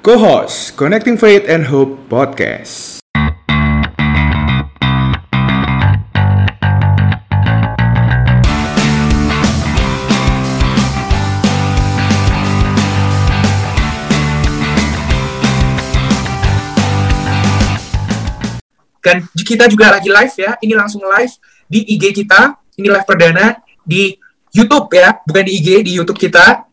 Co-host Connecting Faith and Hope Podcast. Dan kita juga lagi live ya, ini langsung live di IG kita, ini live perdana di YouTube ya, bukan di IG, di YouTube kita.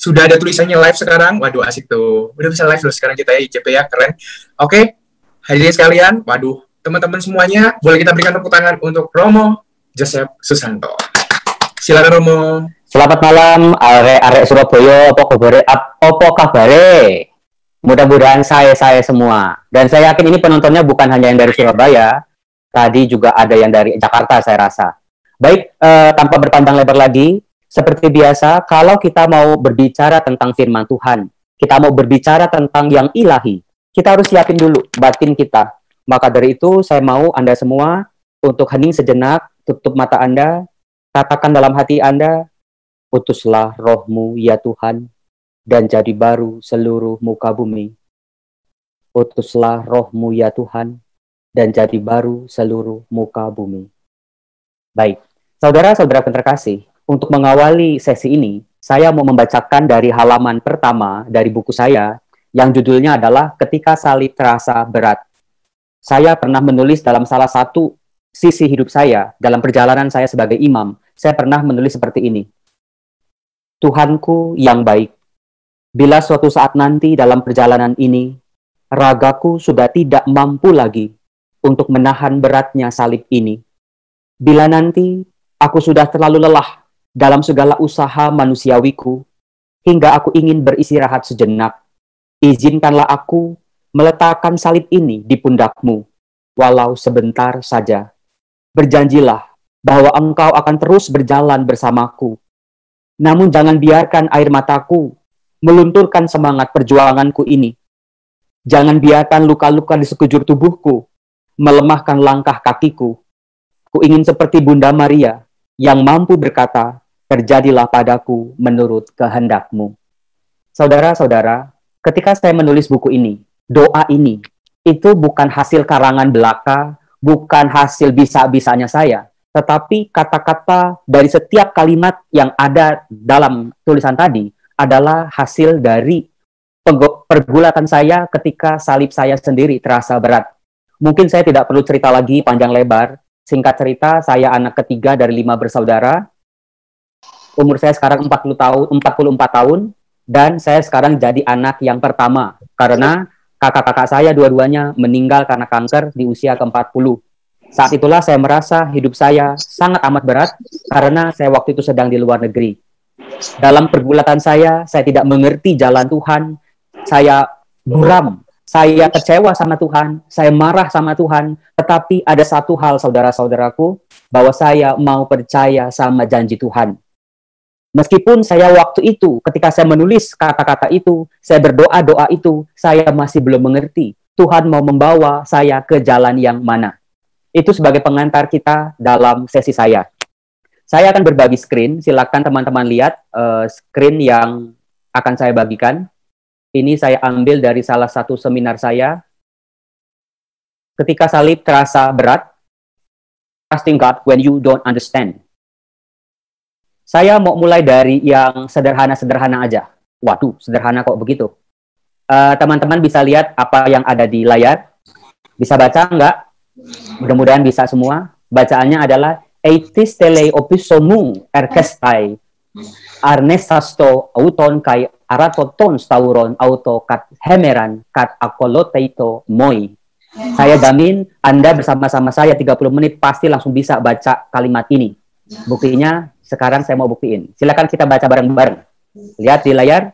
Sudah ada tulisannya live sekarang, waduh asik tuh. Udah bisa live loh sekarang kita ya, ICP ya, keren. Oke, hadirin sekalian, waduh, teman-teman semuanya, boleh kita berikan tepuk tangan untuk Romo Joseph Susanto. Silakan Romo. Selamat malam, arek-arek Surabaya, apa kabare? Apa kabare? Mudah-mudahan saya saya semua. Dan saya yakin ini penontonnya bukan hanya yang dari Surabaya, tadi juga ada yang dari Jakarta saya rasa. Baik, eh, tanpa berpandang lebar lagi, seperti biasa, kalau kita mau berbicara tentang firman Tuhan, kita mau berbicara tentang yang ilahi, kita harus siapin dulu batin kita. Maka dari itu, saya mau Anda semua untuk hening sejenak, tutup mata Anda, katakan dalam hati Anda, utuslah rohmu ya Tuhan, dan jadi baru seluruh muka bumi. Utuslah rohmu ya Tuhan, dan jadi baru seluruh muka bumi. Baik, saudara-saudara terkasih, untuk mengawali sesi ini, saya mau membacakan dari halaman pertama dari buku saya yang judulnya adalah Ketika Salib Terasa Berat. Saya pernah menulis dalam salah satu sisi hidup saya, dalam perjalanan saya sebagai imam, saya pernah menulis seperti ini. Tuhanku yang baik, bila suatu saat nanti dalam perjalanan ini, ragaku sudah tidak mampu lagi untuk menahan beratnya salib ini. Bila nanti aku sudah terlalu lelah dalam segala usaha manusiawiku, hingga aku ingin beristirahat sejenak, izinkanlah aku meletakkan salib ini di pundakmu, walau sebentar saja. Berjanjilah bahwa engkau akan terus berjalan bersamaku. Namun jangan biarkan air mataku melunturkan semangat perjuanganku ini. Jangan biarkan luka-luka di sekujur tubuhku melemahkan langkah kakiku. Ku ingin seperti Bunda Maria yang mampu berkata, terjadilah padaku menurut kehendakmu. Saudara-saudara, ketika saya menulis buku ini, doa ini, itu bukan hasil karangan belaka, bukan hasil bisa-bisanya saya, tetapi kata-kata dari setiap kalimat yang ada dalam tulisan tadi adalah hasil dari pergulatan saya ketika salib saya sendiri terasa berat. Mungkin saya tidak perlu cerita lagi panjang lebar. Singkat cerita, saya anak ketiga dari lima bersaudara. Umur saya sekarang 40 tahun, 44 tahun, dan saya sekarang jadi anak yang pertama karena kakak-kakak saya dua-duanya meninggal karena kanker di usia ke-40. Saat itulah saya merasa hidup saya sangat amat berat karena saya waktu itu sedang di luar negeri. Dalam pergulatan saya, saya tidak mengerti jalan Tuhan. Saya buram, saya kecewa sama Tuhan, saya marah sama Tuhan. Tetapi ada satu hal saudara-saudaraku, bahwa saya mau percaya sama janji Tuhan. Meskipun saya waktu itu, ketika saya menulis kata-kata itu, saya berdoa doa itu, saya masih belum mengerti Tuhan mau membawa saya ke jalan yang mana. Itu sebagai pengantar kita dalam sesi saya. Saya akan berbagi screen, silakan teman-teman lihat uh, screen yang akan saya bagikan. Ini saya ambil dari salah satu seminar saya. Ketika salib terasa berat, trusting God when you don't understand. Saya mau mulai dari yang sederhana-sederhana aja. Waduh, sederhana kok begitu. Teman-teman uh, bisa lihat apa yang ada di layar. Bisa baca enggak? Mudah-mudahan bisa semua. Bacaannya adalah Eitis tele opisomu erkestai arnesasto auton kai aratoton stauron auto kat hemeran kat akoloteito moi. Saya jamin Anda bersama-sama saya 30 menit pasti langsung bisa baca kalimat ini. Buktinya sekarang saya mau buktiin. Silakan kita baca bareng-bareng. Lihat di layar.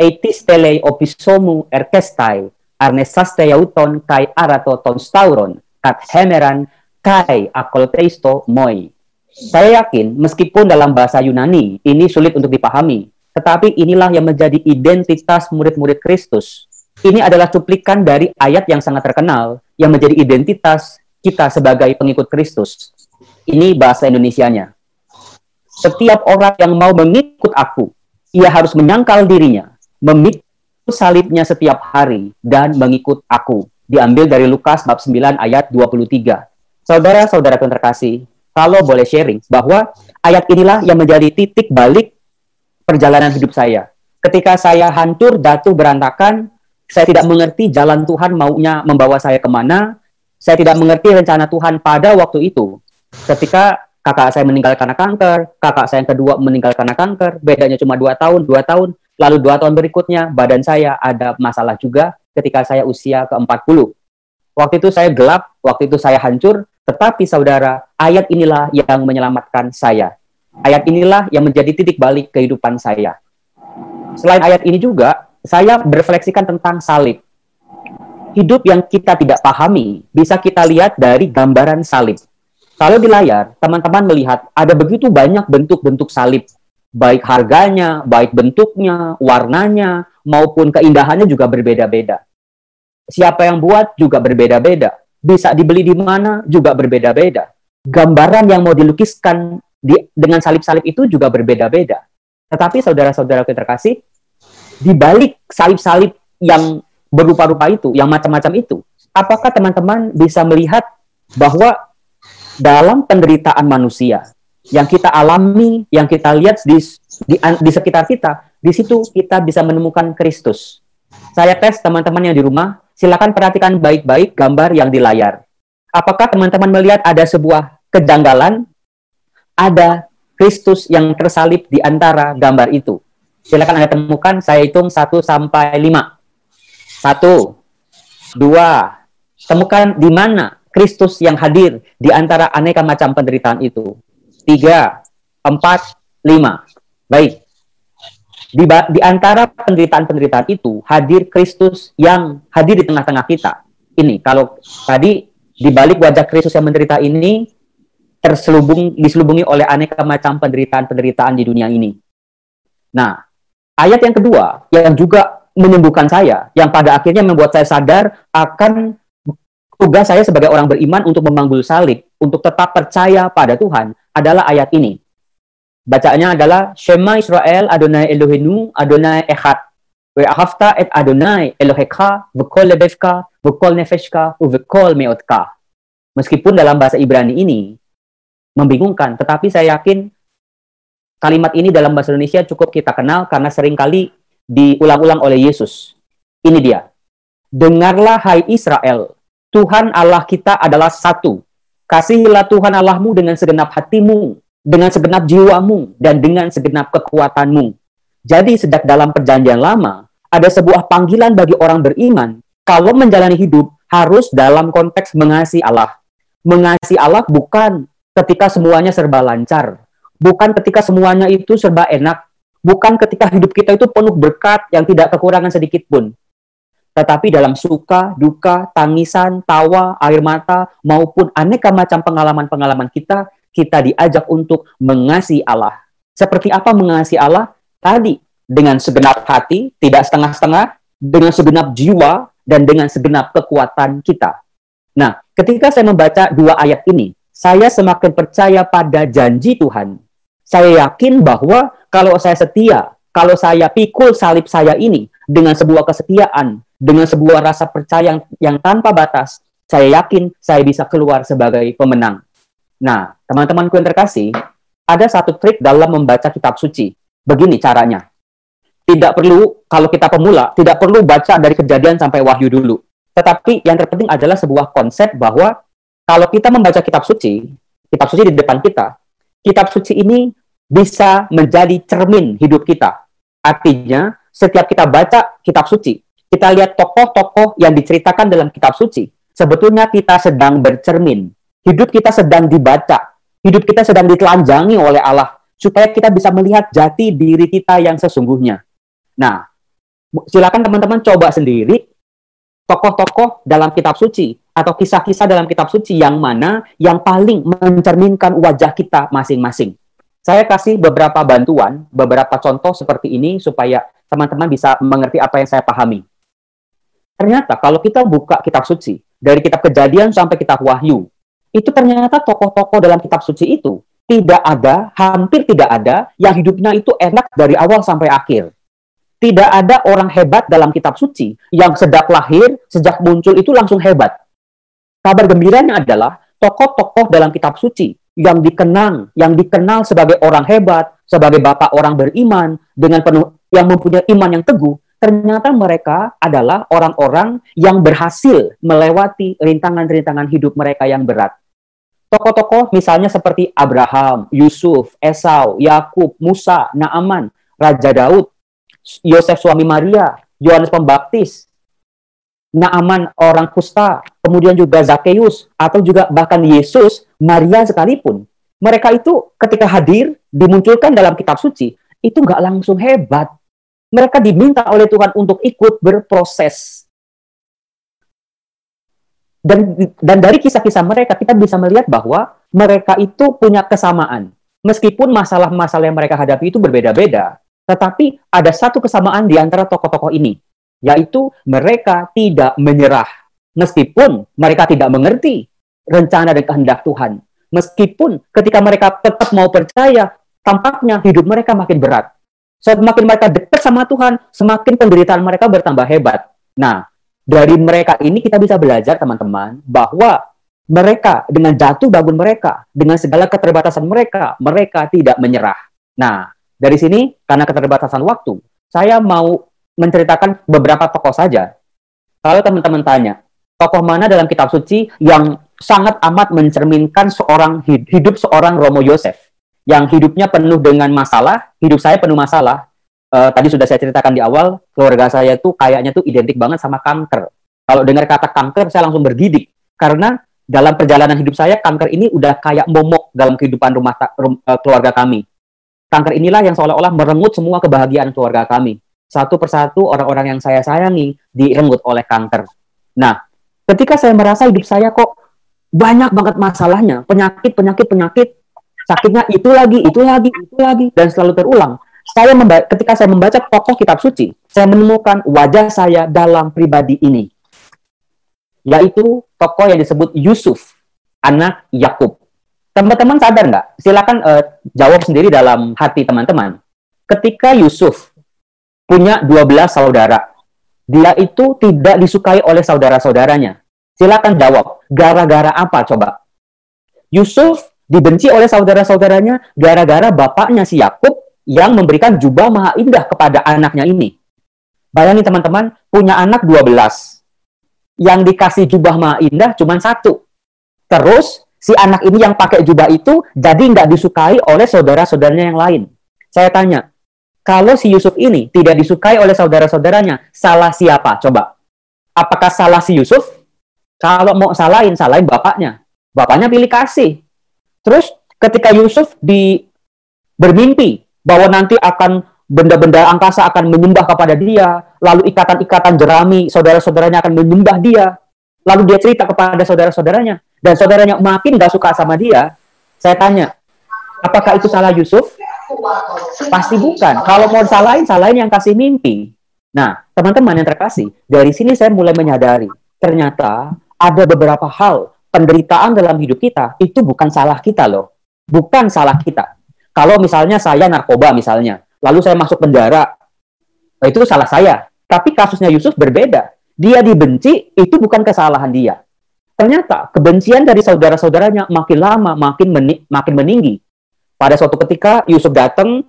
Eitis tele opisomu erkestai arnesaste auton kai aratoton stauron kat hemeran kai akolteisto moi. Saya yakin meskipun dalam bahasa Yunani ini sulit untuk dipahami, tetapi inilah yang menjadi identitas murid-murid Kristus. Ini adalah cuplikan dari ayat yang sangat terkenal yang menjadi identitas kita sebagai pengikut Kristus. Ini bahasa Indonesianya. Setiap orang yang mau mengikut aku, ia harus menyangkal dirinya, memikul salibnya setiap hari dan mengikut aku. Diambil dari Lukas bab 9 ayat 23. Saudara-saudara yang terkasih, kalau boleh sharing bahwa ayat inilah yang menjadi titik balik perjalanan hidup saya. Ketika saya hancur, jatuh, berantakan, saya tidak mengerti jalan Tuhan maunya membawa saya ke mana, saya tidak mengerti rencana Tuhan pada waktu itu. Ketika kakak saya meninggal karena kanker, kakak saya yang kedua meninggal karena kanker, bedanya cuma dua tahun, dua tahun, lalu dua tahun berikutnya badan saya ada masalah juga ketika saya usia ke-40. Waktu itu saya gelap, waktu itu saya hancur, tetapi saudara, ayat inilah yang menyelamatkan saya. Ayat inilah yang menjadi titik balik kehidupan saya. Selain ayat ini juga, saya berefleksikan tentang salib. Hidup yang kita tidak pahami bisa kita lihat dari gambaran salib. Kalau di layar, teman-teman melihat ada begitu banyak bentuk-bentuk salib, baik harganya, baik bentuknya, warnanya, maupun keindahannya juga berbeda-beda. Siapa yang buat juga berbeda-beda. Bisa dibeli di mana juga berbeda-beda. Gambaran yang mau dilukiskan di, dengan salib-salib itu juga berbeda-beda. Tetapi saudara-saudara kita terkasih, di balik salib-salib yang berupa-rupa itu, yang macam-macam itu, apakah teman-teman bisa melihat bahwa dalam penderitaan manusia yang kita alami, yang kita lihat di, di, di sekitar kita, di situ kita bisa menemukan Kristus. Saya tes teman-teman yang di rumah, silakan perhatikan baik-baik gambar yang di layar. Apakah teman-teman melihat ada sebuah kejanggalan? Ada Kristus yang tersalib di antara gambar itu. Silakan Anda temukan, saya hitung 1 sampai 5. 1 2 Temukan di mana Kristus yang hadir di antara aneka macam penderitaan itu. 3 4 5. Baik. Di, di antara penderitaan-penderitaan itu hadir Kristus yang hadir di tengah-tengah kita. Ini kalau tadi di balik wajah Kristus yang menderita ini terselubung diselubungi oleh aneka macam penderitaan-penderitaan di dunia ini. Nah, ayat yang kedua yang juga menyembuhkan saya, yang pada akhirnya membuat saya sadar akan tugas saya sebagai orang beriman untuk memanggul salib, untuk tetap percaya pada Tuhan, adalah ayat ini. Bacaannya adalah Shema Israel Adonai Elohenu Adonai Echad. Ve'ahavta et Adonai Eloheka v'kol lebevka v'kol nefeshka v'kol meotka. Meskipun dalam bahasa Ibrani ini membingungkan. Tetapi saya yakin kalimat ini dalam bahasa Indonesia cukup kita kenal karena sering kali diulang-ulang oleh Yesus. Ini dia. Dengarlah hai Israel, Tuhan Allah kita adalah satu. Kasihilah Tuhan Allahmu dengan segenap hatimu, dengan segenap jiwamu, dan dengan segenap kekuatanmu. Jadi sejak dalam perjanjian lama, ada sebuah panggilan bagi orang beriman, kalau menjalani hidup harus dalam konteks mengasihi Allah. Mengasihi Allah bukan ketika semuanya serba lancar, bukan ketika semuanya itu serba enak, bukan ketika hidup kita itu penuh berkat yang tidak kekurangan sedikit pun. Tetapi dalam suka, duka, tangisan, tawa, air mata, maupun aneka macam pengalaman-pengalaman kita, kita diajak untuk mengasihi Allah. Seperti apa mengasihi Allah? Tadi, dengan segenap hati, tidak setengah-setengah, dengan segenap jiwa, dan dengan segenap kekuatan kita. Nah, ketika saya membaca dua ayat ini, saya semakin percaya pada janji Tuhan. Saya yakin bahwa kalau saya setia, kalau saya pikul salib saya ini dengan sebuah kesetiaan, dengan sebuah rasa percaya yang, yang tanpa batas, saya yakin saya bisa keluar sebagai pemenang. Nah, teman-temanku yang terkasih, ada satu trik dalam membaca kitab suci. Begini caranya. Tidak perlu, kalau kita pemula, tidak perlu baca dari kejadian sampai wahyu dulu. Tetapi yang terpenting adalah sebuah konsep bahwa kalau kita membaca kitab suci, kitab suci di depan kita, kitab suci ini bisa menjadi cermin hidup kita. Artinya, setiap kita baca kitab suci, kita lihat tokoh-tokoh yang diceritakan dalam kitab suci, sebetulnya kita sedang bercermin. Hidup kita sedang dibaca, hidup kita sedang ditelanjangi oleh Allah, supaya kita bisa melihat jati diri kita yang sesungguhnya. Nah, silakan teman-teman coba sendiri tokoh-tokoh dalam kitab suci atau kisah-kisah dalam kitab suci yang mana yang paling mencerminkan wajah kita masing-masing. Saya kasih beberapa bantuan, beberapa contoh seperti ini supaya teman-teman bisa mengerti apa yang saya pahami. Ternyata kalau kita buka kitab suci, dari kitab kejadian sampai kitab wahyu, itu ternyata tokoh-tokoh dalam kitab suci itu tidak ada, hampir tidak ada yang hidupnya itu enak dari awal sampai akhir. Tidak ada orang hebat dalam kitab suci yang sejak lahir, sejak muncul itu langsung hebat. Kabar gembiranya adalah tokoh-tokoh dalam kitab suci yang dikenang, yang dikenal sebagai orang hebat, sebagai bapak orang beriman, dengan penuh yang mempunyai iman yang teguh, ternyata mereka adalah orang-orang yang berhasil melewati rintangan-rintangan hidup mereka yang berat. Tokoh-tokoh misalnya seperti Abraham, Yusuf, Esau, Yakub, Musa, Naaman, Raja Daud, Yosef suami Maria, Yohanes Pembaptis, Naaman orang kusta, kemudian juga Zakheus, atau juga bahkan Yesus, Maria sekalipun. Mereka itu ketika hadir, dimunculkan dalam kitab suci, itu nggak langsung hebat. Mereka diminta oleh Tuhan untuk ikut berproses. Dan, dan dari kisah-kisah mereka, kita bisa melihat bahwa mereka itu punya kesamaan. Meskipun masalah-masalah yang mereka hadapi itu berbeda-beda, tetapi ada satu kesamaan di antara tokoh-tokoh ini, yaitu mereka tidak menyerah. Meskipun mereka tidak mengerti rencana dan kehendak Tuhan. Meskipun ketika mereka tetap mau percaya, tampaknya hidup mereka makin berat. Semakin mereka dekat sama Tuhan, semakin penderitaan mereka bertambah hebat. Nah, dari mereka ini kita bisa belajar teman-teman bahwa mereka dengan jatuh bangun mereka, dengan segala keterbatasan mereka, mereka tidak menyerah. Nah, dari sini, karena keterbatasan waktu, saya mau menceritakan beberapa tokoh saja. Kalau teman-teman tanya, tokoh mana dalam kitab suci yang sangat amat mencerminkan seorang hidup seorang Romo Yosef, yang hidupnya penuh dengan masalah, hidup saya penuh masalah. Uh, tadi sudah saya ceritakan di awal, keluarga saya tuh kayaknya tuh identik banget sama kanker. Kalau dengar kata kanker, saya langsung bergidik. Karena dalam perjalanan hidup saya, kanker ini udah kayak momok dalam kehidupan rumah rum, uh, keluarga kami. Kanker inilah yang seolah-olah merenggut semua kebahagiaan keluarga kami. Satu persatu orang-orang yang saya sayangi direnggut oleh kanker. Nah, ketika saya merasa hidup saya kok banyak banget masalahnya, penyakit, penyakit, penyakit, sakitnya itu lagi, itu lagi, itu lagi, dan selalu terulang. Saya ketika saya membaca tokoh kitab suci, saya menemukan wajah saya dalam pribadi ini, yaitu tokoh yang disebut Yusuf, anak Yakub. Teman-teman sadar nggak? Silakan uh, jawab sendiri dalam hati teman-teman. Ketika Yusuf punya 12 saudara, dia itu tidak disukai oleh saudara-saudaranya. Silakan jawab. Gara-gara apa coba? Yusuf dibenci oleh saudara-saudaranya gara-gara bapaknya si Yakub yang memberikan jubah maha indah kepada anaknya ini. Bayangin teman-teman, punya anak 12. Yang dikasih jubah maha indah cuma satu. Terus si anak ini yang pakai jubah itu jadi nggak disukai oleh saudara-saudaranya yang lain. Saya tanya, kalau si Yusuf ini tidak disukai oleh saudara-saudaranya, salah siapa? Coba. Apakah salah si Yusuf? Kalau mau salahin, salahin bapaknya. Bapaknya pilih kasih. Terus ketika Yusuf di bermimpi bahwa nanti akan benda-benda angkasa akan menyembah kepada dia, lalu ikatan-ikatan jerami saudara-saudaranya akan menyembah dia, lalu dia cerita kepada saudara-saudaranya, dan saudaranya makin gak suka sama dia, saya tanya, apakah itu salah Yusuf? Pasti bukan. Kalau mau salahin, salahin yang kasih mimpi. Nah, teman-teman yang terkasih, dari sini saya mulai menyadari, ternyata ada beberapa hal penderitaan dalam hidup kita itu bukan salah kita loh. Bukan salah kita. Kalau misalnya saya narkoba misalnya, lalu saya masuk penjara, itu salah saya. Tapi kasusnya Yusuf berbeda. Dia dibenci, itu bukan kesalahan dia. Ternyata kebencian dari saudara-saudaranya makin lama makin meni makin meninggi. Pada suatu ketika Yusuf datang,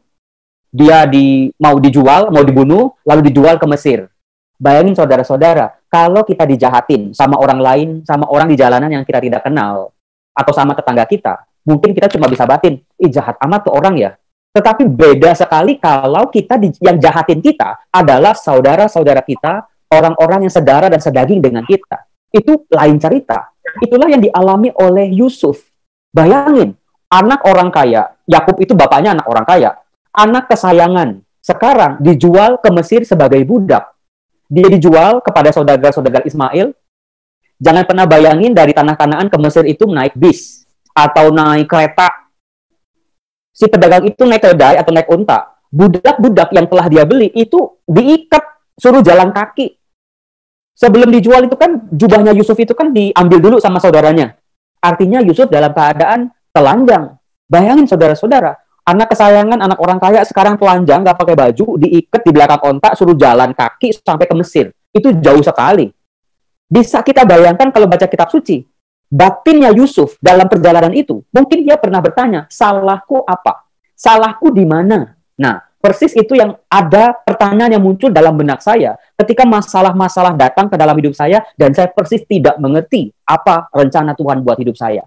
dia di mau dijual, mau dibunuh, lalu dijual ke Mesir. Bayangin saudara-saudara, kalau kita dijahatin sama orang lain, sama orang di jalanan yang kita tidak kenal, atau sama tetangga kita, mungkin kita cuma bisa batin, ih jahat amat tuh orang ya. Tetapi beda sekali kalau kita di, yang jahatin kita adalah saudara-saudara kita, orang-orang yang sedara dan sedaging dengan kita itu lain cerita. Itulah yang dialami oleh Yusuf. Bayangin, anak orang kaya, Yakub itu bapaknya anak orang kaya, anak kesayangan, sekarang dijual ke Mesir sebagai budak. Dia dijual kepada saudara-saudara Ismail. Jangan pernah bayangin dari tanah Kanaan ke Mesir itu naik bis atau naik kereta. Si pedagang itu naik keledai atau naik unta. Budak-budak yang telah dia beli itu diikat suruh jalan kaki Sebelum dijual itu kan jubahnya Yusuf itu kan diambil dulu sama saudaranya. Artinya Yusuf dalam keadaan telanjang. Bayangin saudara-saudara, Anak kesayangan, anak orang kaya sekarang telanjang, nggak pakai baju, diikat di belakang ontak, suruh jalan kaki sampai ke Mesir. Itu jauh sekali. Bisa kita bayangkan kalau baca kitab suci, batinnya Yusuf dalam perjalanan itu, mungkin dia pernah bertanya, salahku apa? Salahku di mana? Nah, persis itu yang ada pertanyaan yang muncul dalam benak saya ketika masalah-masalah datang ke dalam hidup saya dan saya persis tidak mengerti apa rencana Tuhan buat hidup saya.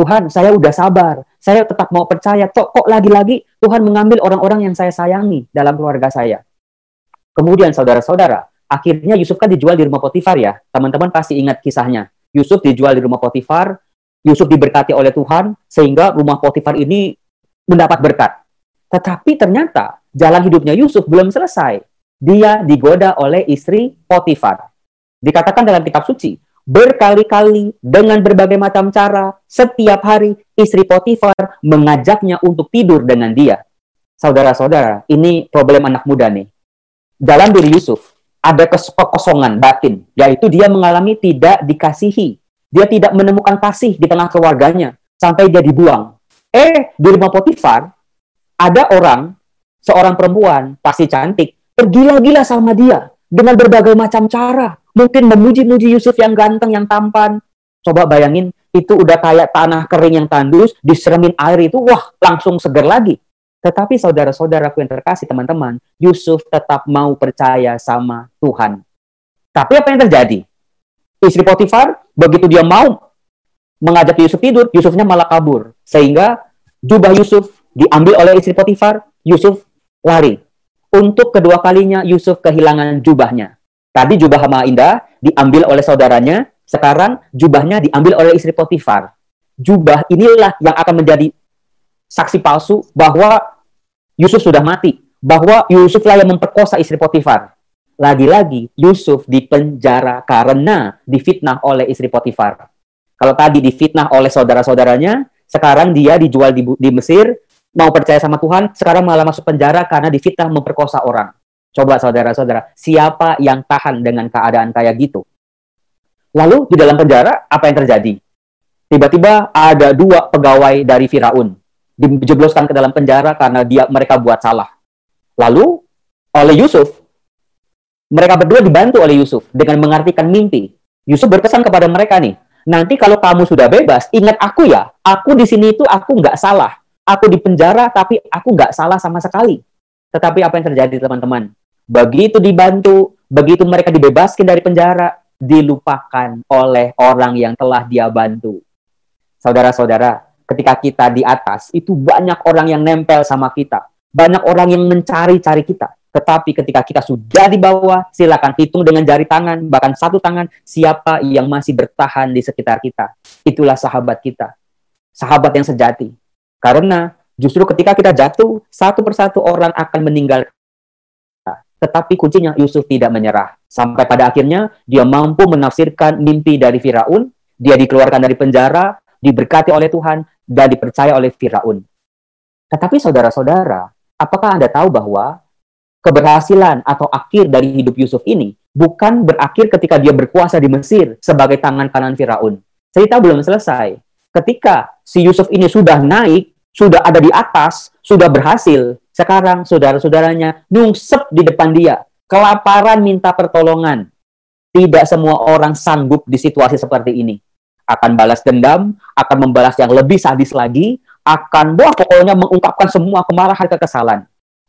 Tuhan, saya udah sabar. Saya tetap mau percaya. Kok, kok lagi-lagi Tuhan mengambil orang-orang yang saya sayangi dalam keluarga saya. Kemudian saudara-saudara, akhirnya Yusuf kan dijual di rumah Potifar ya. Teman-teman pasti ingat kisahnya. Yusuf dijual di rumah Potifar. Yusuf diberkati oleh Tuhan sehingga rumah Potifar ini mendapat berkat. Tetapi ternyata jalan hidupnya Yusuf belum selesai. Dia digoda oleh istri Potifar. Dikatakan dalam kitab suci, berkali-kali dengan berbagai macam cara, setiap hari istri Potifar mengajaknya untuk tidur dengan dia. Saudara-saudara, ini problem anak muda nih. Dalam diri Yusuf ada kekosongan batin, yaitu dia mengalami tidak dikasihi. Dia tidak menemukan kasih di tengah keluarganya sampai dia dibuang. Eh, di rumah Potifar ada orang, seorang perempuan, pasti cantik, tergila-gila sama dia dengan berbagai macam cara mungkin memuji-muji Yusuf yang ganteng, yang tampan. Coba bayangin, itu udah kayak tanah kering yang tandus, diseremin air itu, wah, langsung seger lagi. Tetapi saudara-saudaraku yang terkasih, teman-teman, Yusuf tetap mau percaya sama Tuhan. Tapi apa yang terjadi? Istri Potifar, begitu dia mau mengajak Yusuf tidur, Yusufnya malah kabur. Sehingga jubah Yusuf diambil oleh istri Potifar, Yusuf lari. Untuk kedua kalinya Yusuf kehilangan jubahnya. Tadi jubah Hama Indah diambil oleh saudaranya, sekarang jubahnya diambil oleh istri Potifar. Jubah inilah yang akan menjadi saksi palsu bahwa Yusuf sudah mati, bahwa Yusuflah yang memperkosa istri Potifar. Lagi-lagi Yusuf dipenjara karena difitnah oleh istri Potifar. Kalau tadi difitnah oleh saudara-saudaranya, sekarang dia dijual di, di Mesir, mau percaya sama Tuhan, sekarang malah masuk penjara karena difitnah memperkosa orang. Coba saudara-saudara, siapa yang tahan dengan keadaan kayak gitu? Lalu di dalam penjara, apa yang terjadi? Tiba-tiba ada dua pegawai dari Firaun dijebloskan ke dalam penjara karena dia mereka buat salah. Lalu oleh Yusuf, mereka berdua dibantu oleh Yusuf dengan mengartikan mimpi. Yusuf berpesan kepada mereka nih, nanti kalau kamu sudah bebas, ingat aku ya, aku di sini itu aku nggak salah. Aku di penjara tapi aku nggak salah sama sekali. Tetapi apa yang terjadi teman-teman? Begitu dibantu, begitu mereka dibebaskan dari penjara, dilupakan oleh orang yang telah dia bantu. Saudara-saudara, ketika kita di atas, itu banyak orang yang nempel sama kita. Banyak orang yang mencari-cari kita. Tetapi ketika kita sudah di bawah, silakan hitung dengan jari tangan, bahkan satu tangan, siapa yang masih bertahan di sekitar kita. Itulah sahabat kita. Sahabat yang sejati. Karena justru ketika kita jatuh, satu persatu orang akan meninggal tetapi kuncinya Yusuf tidak menyerah. Sampai pada akhirnya dia mampu menafsirkan mimpi dari Firaun, dia dikeluarkan dari penjara, diberkati oleh Tuhan, dan dipercaya oleh Firaun. Tetapi saudara-saudara, apakah Anda tahu bahwa keberhasilan atau akhir dari hidup Yusuf ini bukan berakhir ketika dia berkuasa di Mesir sebagai tangan kanan Firaun. Cerita belum selesai. Ketika si Yusuf ini sudah naik, sudah ada di atas, sudah berhasil, sekarang saudara-saudaranya nungsep di depan dia, kelaparan minta pertolongan. Tidak semua orang sanggup di situasi seperti ini. Akan balas dendam, akan membalas yang lebih sadis lagi, akan wah pokoknya mengungkapkan semua kemarahan kekesalan.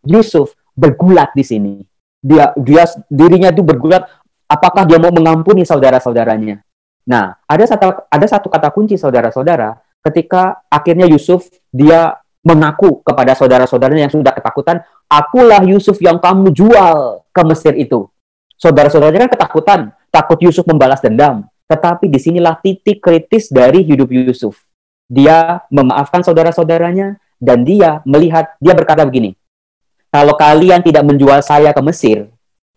Yusuf bergulat di sini. Dia dia dirinya itu bergulat apakah dia mau mengampuni saudara-saudaranya. Nah, ada satu ada satu kata kunci saudara-saudara ketika akhirnya Yusuf dia mengaku kepada saudara-saudaranya yang sudah ketakutan, akulah Yusuf yang kamu jual ke Mesir itu. Saudara-saudaranya kan ketakutan, takut Yusuf membalas dendam. Tetapi di sinilah titik kritis dari hidup Yusuf. Dia memaafkan saudara-saudaranya, dan dia melihat, dia berkata begini, kalau kalian tidak menjual saya ke Mesir,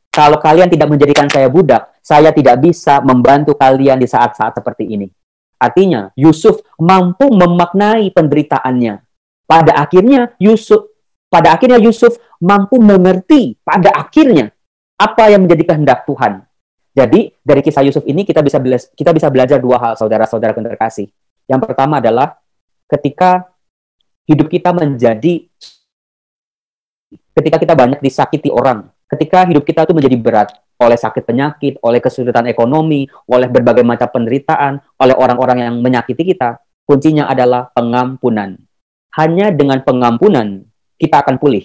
kalau kalian tidak menjadikan saya budak, saya tidak bisa membantu kalian di saat-saat seperti ini. Artinya, Yusuf mampu memaknai penderitaannya pada akhirnya Yusuf pada akhirnya Yusuf mampu mengerti pada akhirnya apa yang menjadi kehendak Tuhan. Jadi dari kisah Yusuf ini kita bisa kita bisa belajar dua hal saudara-saudara terkasih. Yang pertama adalah ketika hidup kita menjadi ketika kita banyak disakiti orang, ketika hidup kita itu menjadi berat oleh sakit penyakit, oleh kesulitan ekonomi, oleh berbagai macam penderitaan, oleh orang-orang yang menyakiti kita, kuncinya adalah pengampunan. Hanya dengan pengampunan kita akan pulih.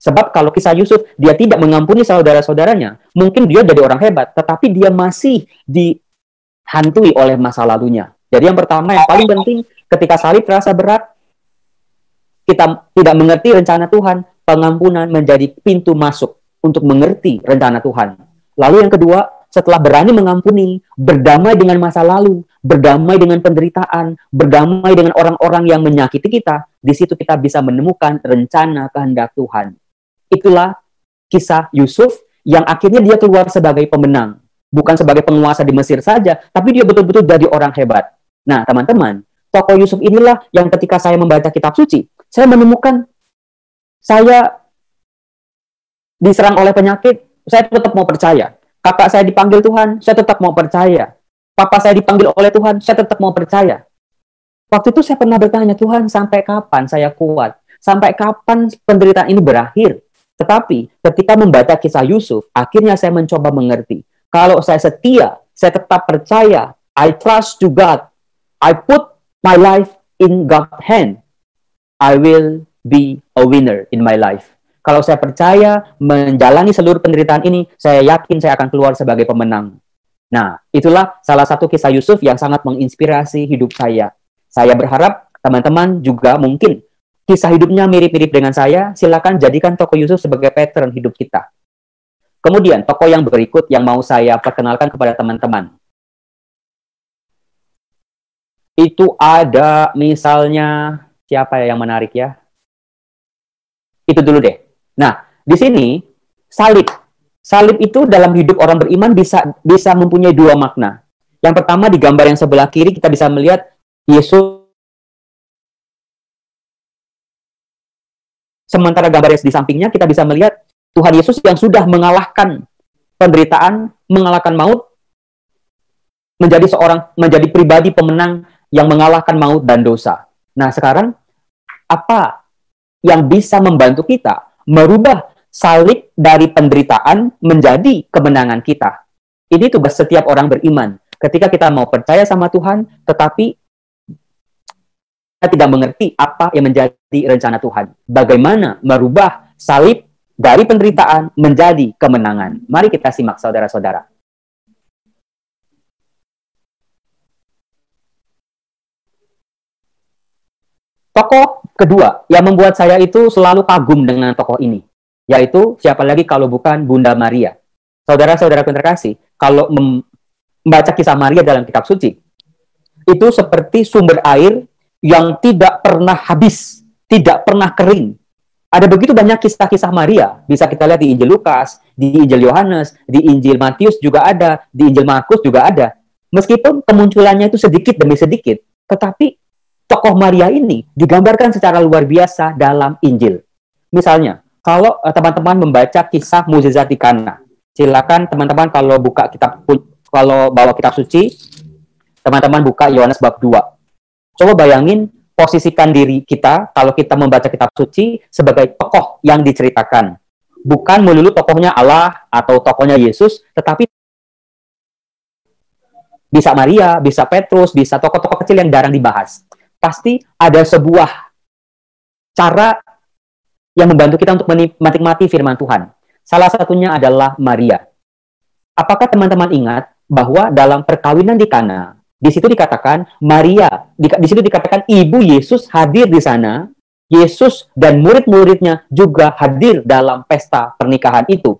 Sebab kalau kisah Yusuf, dia tidak mengampuni saudara-saudaranya. Mungkin dia jadi orang hebat, tetapi dia masih dihantui oleh masa lalunya. Jadi yang pertama, yang paling penting, ketika salib terasa berat, kita tidak mengerti rencana Tuhan, pengampunan menjadi pintu masuk untuk mengerti rencana Tuhan. Lalu yang kedua, setelah berani mengampuni, berdamai dengan masa lalu, berdamai dengan penderitaan, berdamai dengan orang-orang yang menyakiti kita, di situ kita bisa menemukan rencana kehendak Tuhan. Itulah kisah Yusuf yang akhirnya dia keluar sebagai pemenang. Bukan sebagai penguasa di Mesir saja, tapi dia betul-betul jadi orang hebat. Nah, teman-teman, tokoh Yusuf inilah yang ketika saya membaca kitab suci, saya menemukan saya diserang oleh penyakit, saya tetap mau percaya. Kakak saya dipanggil Tuhan, saya tetap mau percaya. Papa saya dipanggil oleh Tuhan, saya tetap mau percaya. Waktu itu saya pernah bertanya, Tuhan, sampai kapan saya kuat? Sampai kapan penderitaan ini berakhir? Tetapi ketika membaca kisah Yusuf, akhirnya saya mencoba mengerti. Kalau saya setia, saya tetap percaya. I trust to God. I put my life in God's hand. I will be a winner in my life. Kalau saya percaya menjalani seluruh penderitaan ini, saya yakin saya akan keluar sebagai pemenang. Nah, itulah salah satu kisah Yusuf yang sangat menginspirasi hidup saya. Saya berharap teman-teman juga mungkin kisah hidupnya mirip-mirip dengan saya, silakan jadikan tokoh Yusuf sebagai pattern hidup kita. Kemudian, tokoh yang berikut yang mau saya perkenalkan kepada teman-teman. Itu ada misalnya, siapa ya yang menarik ya? Itu dulu deh. Nah, di sini salib. Salib itu dalam hidup orang beriman bisa bisa mempunyai dua makna. Yang pertama di gambar yang sebelah kiri kita bisa melihat Yesus Sementara gambar yang di sampingnya kita bisa melihat Tuhan Yesus yang sudah mengalahkan penderitaan, mengalahkan maut, menjadi seorang menjadi pribadi pemenang yang mengalahkan maut dan dosa. Nah, sekarang apa yang bisa membantu kita merubah salib dari penderitaan menjadi kemenangan kita. Ini tugas setiap orang beriman. Ketika kita mau percaya sama Tuhan, tetapi kita tidak mengerti apa yang menjadi rencana Tuhan. Bagaimana merubah salib dari penderitaan menjadi kemenangan. Mari kita simak saudara-saudara. Tokoh kedua yang membuat saya itu selalu kagum dengan tokoh ini, yaitu siapa lagi kalau bukan Bunda Maria. Saudara-saudara terkasih, kalau membaca kisah Maria dalam kitab suci, itu seperti sumber air yang tidak pernah habis, tidak pernah kering. Ada begitu banyak kisah-kisah Maria, bisa kita lihat di Injil Lukas, di Injil Yohanes, di Injil Matius juga ada, di Injil Markus juga ada. Meskipun kemunculannya itu sedikit demi sedikit, tetapi tokoh Maria ini digambarkan secara luar biasa dalam Injil. Misalnya, kalau uh, teman-teman membaca kisah mukjizat di Kana, silakan teman-teman kalau buka kitab kalau bawa kitab suci, teman-teman buka Yohanes bab 2. Coba bayangin posisikan diri kita kalau kita membaca kitab suci sebagai tokoh yang diceritakan. Bukan melulu tokohnya Allah atau tokohnya Yesus, tetapi bisa Maria, bisa Petrus, bisa tokoh-tokoh kecil yang jarang dibahas pasti ada sebuah cara yang membantu kita untuk menikmati firman Tuhan. Salah satunya adalah Maria. Apakah teman-teman ingat bahwa dalam perkawinan di Kana, di situ dikatakan Maria, di, di situ dikatakan ibu Yesus hadir di sana, Yesus dan murid-muridnya juga hadir dalam pesta pernikahan itu.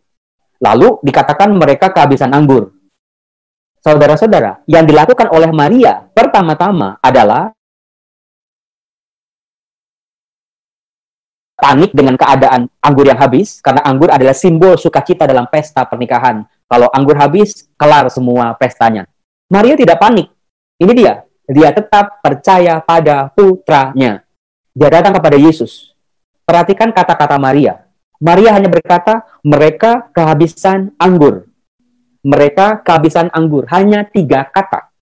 Lalu dikatakan mereka kehabisan anggur. Saudara-saudara, yang dilakukan oleh Maria pertama-tama adalah panik dengan keadaan anggur yang habis, karena anggur adalah simbol sukacita dalam pesta pernikahan. Kalau anggur habis, kelar semua pestanya. Maria tidak panik. Ini dia. Dia tetap percaya pada putranya. Dia datang kepada Yesus. Perhatikan kata-kata Maria. Maria hanya berkata, mereka kehabisan anggur. Mereka kehabisan anggur. Hanya tiga kata.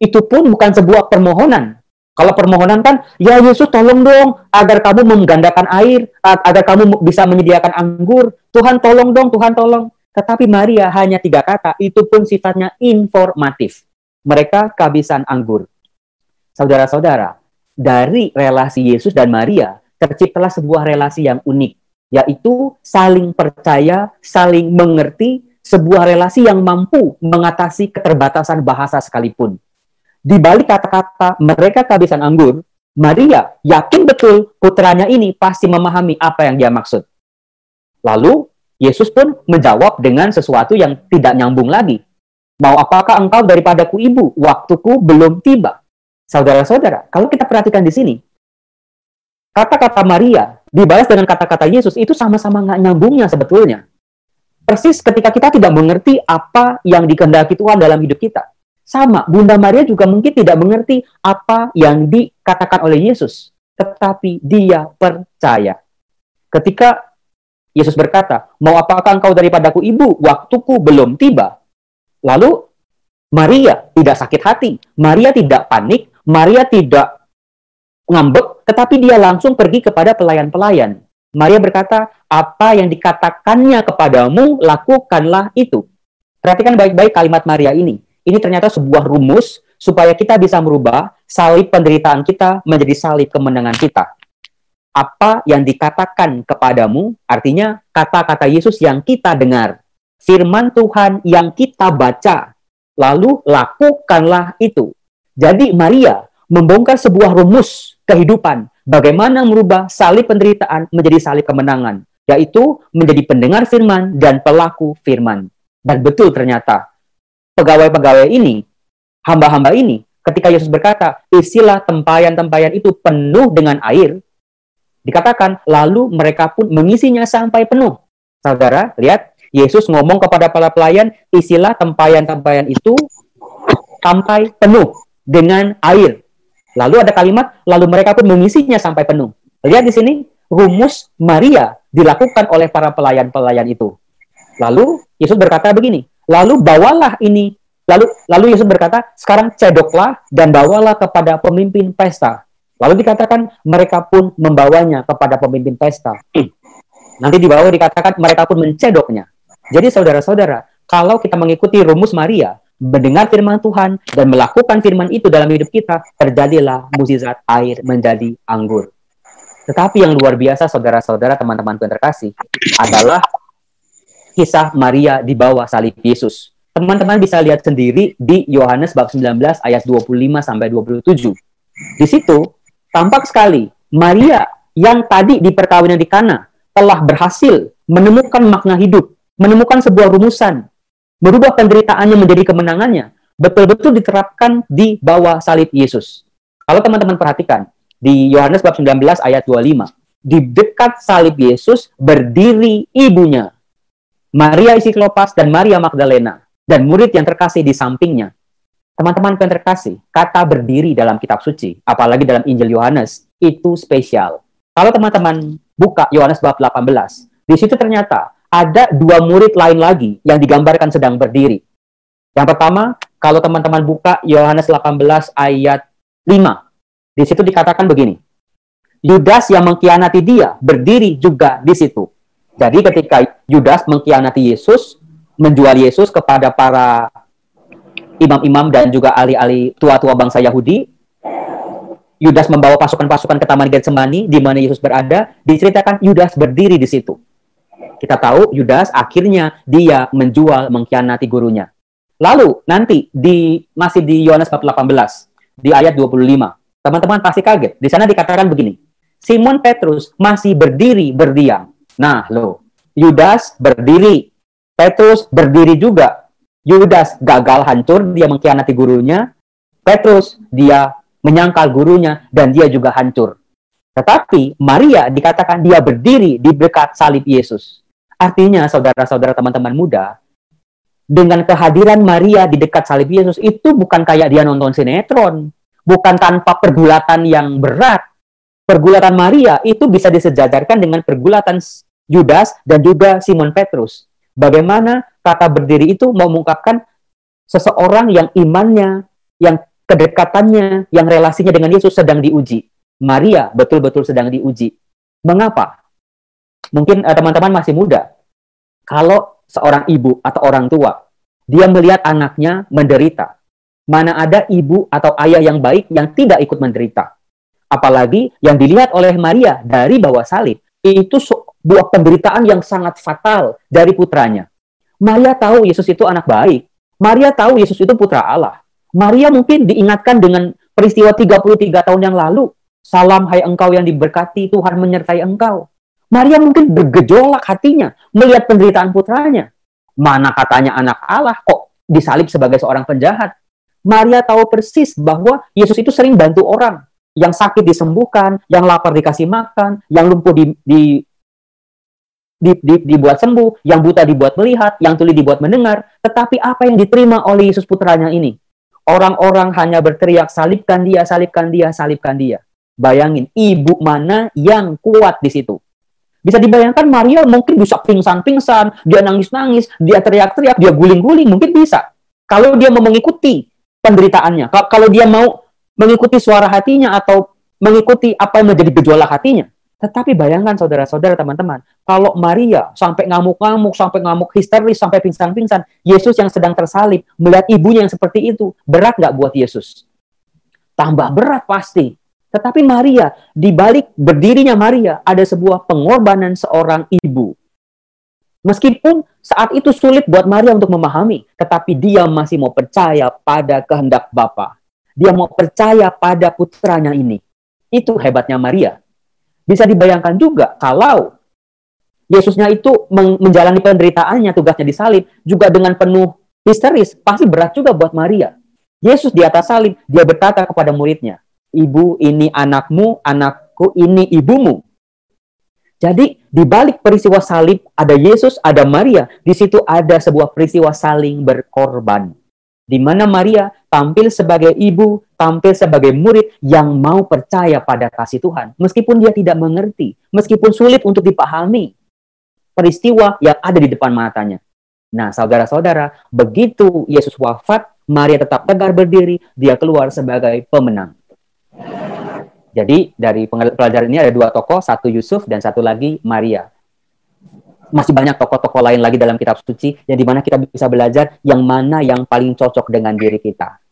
Itu pun bukan sebuah permohonan. Kalau permohonan kan, ya Yesus tolong dong agar kamu menggandakan air, agar kamu bisa menyediakan anggur. Tuhan tolong dong, Tuhan tolong. Tetapi Maria hanya tiga kata, itu pun sifatnya informatif. Mereka kehabisan anggur. Saudara-saudara, dari relasi Yesus dan Maria, terciptalah sebuah relasi yang unik, yaitu saling percaya, saling mengerti, sebuah relasi yang mampu mengatasi keterbatasan bahasa sekalipun di balik kata-kata mereka kehabisan anggur, Maria yakin betul putranya ini pasti memahami apa yang dia maksud. Lalu Yesus pun menjawab dengan sesuatu yang tidak nyambung lagi. Mau apakah engkau daripadaku ibu? Waktuku belum tiba. Saudara-saudara, kalau kita perhatikan di sini, kata-kata Maria dibalas dengan kata-kata Yesus itu sama-sama nggak nyambungnya sebetulnya. Persis ketika kita tidak mengerti apa yang dikehendaki Tuhan dalam hidup kita. Sama, Bunda Maria juga mungkin tidak mengerti apa yang dikatakan oleh Yesus, tetapi dia percaya. Ketika Yesus berkata, "Mau apakah engkau daripadaku ibu? Waktuku belum tiba." Lalu Maria tidak sakit hati, Maria tidak panik, Maria tidak ngambek, tetapi dia langsung pergi kepada pelayan-pelayan. Maria berkata, "Apa yang dikatakannya kepadamu, lakukanlah itu." Perhatikan baik-baik kalimat Maria ini ini ternyata sebuah rumus supaya kita bisa merubah salib penderitaan kita menjadi salib kemenangan kita. Apa yang dikatakan kepadamu, artinya kata-kata Yesus yang kita dengar, firman Tuhan yang kita baca, lalu lakukanlah itu. Jadi Maria membongkar sebuah rumus kehidupan, bagaimana merubah salib penderitaan menjadi salib kemenangan, yaitu menjadi pendengar firman dan pelaku firman. Dan betul ternyata pegawai-pegawai ini, hamba-hamba ini, ketika Yesus berkata, isilah tempayan-tempayan itu penuh dengan air, dikatakan, lalu mereka pun mengisinya sampai penuh. Saudara, lihat, Yesus ngomong kepada para pelayan, isilah tempayan-tempayan itu sampai penuh dengan air. Lalu ada kalimat, lalu mereka pun mengisinya sampai penuh. Lihat di sini, rumus Maria dilakukan oleh para pelayan-pelayan itu. Lalu Yesus berkata begini, Lalu bawalah ini. Lalu lalu Yesus berkata, sekarang cedoklah dan bawalah kepada pemimpin pesta. Lalu dikatakan mereka pun membawanya kepada pemimpin pesta. Nanti di bawah dikatakan mereka pun mencedoknya. Jadi saudara-saudara, kalau kita mengikuti rumus Maria, mendengar firman Tuhan dan melakukan firman itu dalam hidup kita, terjadilah mukjizat air menjadi anggur. Tetapi yang luar biasa saudara-saudara teman-teman yang terkasih adalah kisah Maria di bawah salib Yesus. Teman-teman bisa lihat sendiri di Yohanes bab 19 ayat 25 sampai 27. Di situ tampak sekali Maria yang tadi di perkawinan di Kana telah berhasil menemukan makna hidup, menemukan sebuah rumusan, merubah penderitaannya menjadi kemenangannya, betul-betul diterapkan di bawah salib Yesus. Kalau teman-teman perhatikan, di Yohanes bab 19 ayat 25, di dekat salib Yesus berdiri ibunya, Maria isi Klopas dan Maria Magdalena, dan murid yang terkasih di sampingnya. Teman-teman yang terkasih, kata berdiri dalam kitab suci, apalagi dalam Injil Yohanes, itu spesial. Kalau teman-teman buka Yohanes bab 18, di situ ternyata ada dua murid lain lagi yang digambarkan sedang berdiri. Yang pertama, kalau teman-teman buka Yohanes 18 ayat 5, di situ dikatakan begini, Yudas yang mengkhianati dia berdiri juga di situ. Jadi ketika Yudas mengkhianati Yesus, menjual Yesus kepada para imam-imam dan juga ahli-ahli tua-tua bangsa Yahudi, Yudas membawa pasukan-pasukan ke Taman Getsemani di mana Yesus berada, diceritakan Yudas berdiri di situ. Kita tahu Yudas akhirnya dia menjual mengkhianati gurunya. Lalu nanti di masih di Yohanes 18 di ayat 25. Teman-teman pasti kaget. Di sana dikatakan begini. Simon Petrus masih berdiri berdiam Nah, lo, Yudas berdiri, Petrus berdiri juga. Yudas gagal hancur, dia mengkhianati gurunya. Petrus dia menyangkal gurunya dan dia juga hancur. Tetapi Maria dikatakan dia berdiri di dekat salib Yesus. Artinya, saudara-saudara teman-teman muda, dengan kehadiran Maria di dekat salib Yesus itu bukan kayak dia nonton sinetron, bukan tanpa pergulatan yang berat, pergulatan Maria itu bisa disejajarkan dengan pergulatan Yudas dan juga Simon Petrus. Bagaimana kata berdiri itu mengungkapkan seseorang yang imannya yang kedekatannya yang relasinya dengan Yesus sedang diuji. Maria betul-betul sedang diuji. Mengapa? Mungkin eh, teman-teman masih muda. Kalau seorang ibu atau orang tua, dia melihat anaknya menderita. Mana ada ibu atau ayah yang baik yang tidak ikut menderita. Apalagi yang dilihat oleh Maria dari bawah salib, itu sebuah penderitaan yang sangat fatal dari putranya. Maria tahu Yesus itu anak baik. Maria tahu Yesus itu putra Allah. Maria mungkin diingatkan dengan peristiwa 33 tahun yang lalu. Salam hai engkau yang diberkati, Tuhan menyertai engkau. Maria mungkin bergejolak hatinya melihat penderitaan putranya. Mana katanya anak Allah kok disalib sebagai seorang penjahat. Maria tahu persis bahwa Yesus itu sering bantu orang. Yang sakit disembuhkan, yang lapar dikasih makan, yang lumpuh di, di, di, di, dibuat sembuh, yang buta dibuat melihat, yang tuli dibuat mendengar. Tetapi apa yang diterima oleh Yesus putranya ini? Orang-orang hanya berteriak, salibkan dia, salibkan dia, salibkan dia. Bayangin, ibu mana yang kuat di situ? Bisa dibayangkan Maria mungkin bisa pingsan-pingsan, dia nangis-nangis, dia teriak-teriak, dia guling-guling, mungkin bisa. Kalau dia mau mengikuti penderitaannya, kalau dia mau mengikuti suara hatinya atau mengikuti apa yang menjadi gejolak hatinya. Tetapi bayangkan saudara-saudara teman-teman, kalau Maria sampai ngamuk-ngamuk, sampai ngamuk histeris, sampai pingsan-pingsan, Yesus yang sedang tersalib, melihat ibunya yang seperti itu, berat nggak buat Yesus? Tambah berat pasti. Tetapi Maria, di balik berdirinya Maria, ada sebuah pengorbanan seorang ibu. Meskipun saat itu sulit buat Maria untuk memahami, tetapi dia masih mau percaya pada kehendak Bapa. Dia mau percaya pada putranya ini. Itu hebatnya Maria bisa dibayangkan juga kalau Yesusnya itu menjalani penderitaannya, tugasnya disalib, juga dengan penuh histeris, pasti berat juga buat Maria. Yesus di atas salib, dia berkata kepada muridnya, Ibu ini anakmu, anakku ini ibumu. Jadi di balik peristiwa salib ada Yesus, ada Maria. Di situ ada sebuah peristiwa saling berkorban di mana Maria tampil sebagai ibu, tampil sebagai murid yang mau percaya pada kasih Tuhan, meskipun dia tidak mengerti, meskipun sulit untuk dipahami peristiwa yang ada di depan matanya. Nah, saudara-saudara, begitu Yesus wafat, Maria tetap tegar berdiri, dia keluar sebagai pemenang. Jadi, dari pelajaran ini ada dua tokoh, satu Yusuf dan satu lagi Maria masih banyak tokoh-tokoh lain lagi dalam kitab suci yang di mana kita bisa belajar yang mana yang paling cocok dengan diri kita.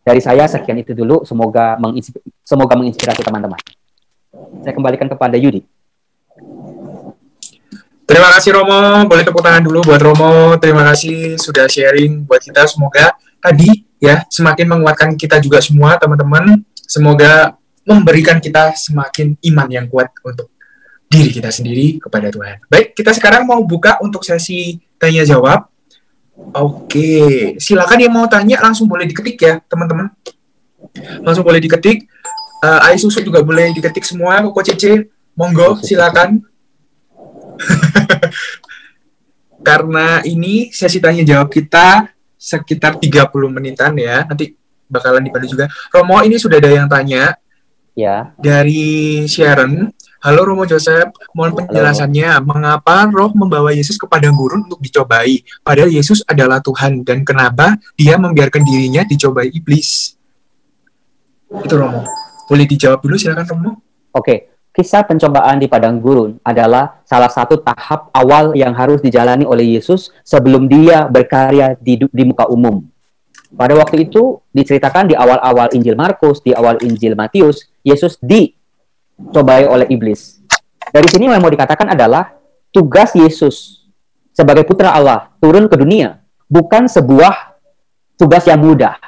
Dari saya sekian itu dulu, semoga menginspirasi, semoga menginspirasi teman-teman. Saya kembalikan kepada Yudi. Terima kasih Romo, boleh tepuk tangan dulu buat Romo. Terima kasih sudah sharing buat kita. Semoga tadi ya semakin menguatkan kita juga semua teman-teman. Semoga memberikan kita semakin iman yang kuat untuk diri kita sendiri kepada Tuhan. Baik, kita sekarang mau buka untuk sesi tanya jawab. Oke, silakan yang mau tanya langsung boleh diketik ya, teman-teman. Langsung boleh diketik. Uh, Aisu juga boleh diketik semua. Koko Cece, monggo silakan. Karena ini sesi tanya jawab kita sekitar 30 menitan ya. Nanti bakalan dipandu juga. Romo, ini sudah ada yang tanya. Ya. Dari Sharon Halo Romo Joseph, mohon penjelasannya Halo. mengapa roh membawa Yesus ke padang gurun untuk dicobai, padahal Yesus adalah Tuhan dan kenapa dia membiarkan dirinya dicobai iblis? Itu Romo. Boleh dijawab dulu silakan Romo. Oke, kisah pencobaan di padang gurun adalah salah satu tahap awal yang harus dijalani oleh Yesus sebelum dia berkarya di, di muka umum. Pada waktu itu diceritakan di awal-awal Injil Markus, di awal Injil Matius, Yesus di cobai oleh iblis. Dari sini yang mau dikatakan adalah tugas Yesus sebagai putra Allah turun ke dunia bukan sebuah tugas yang mudah.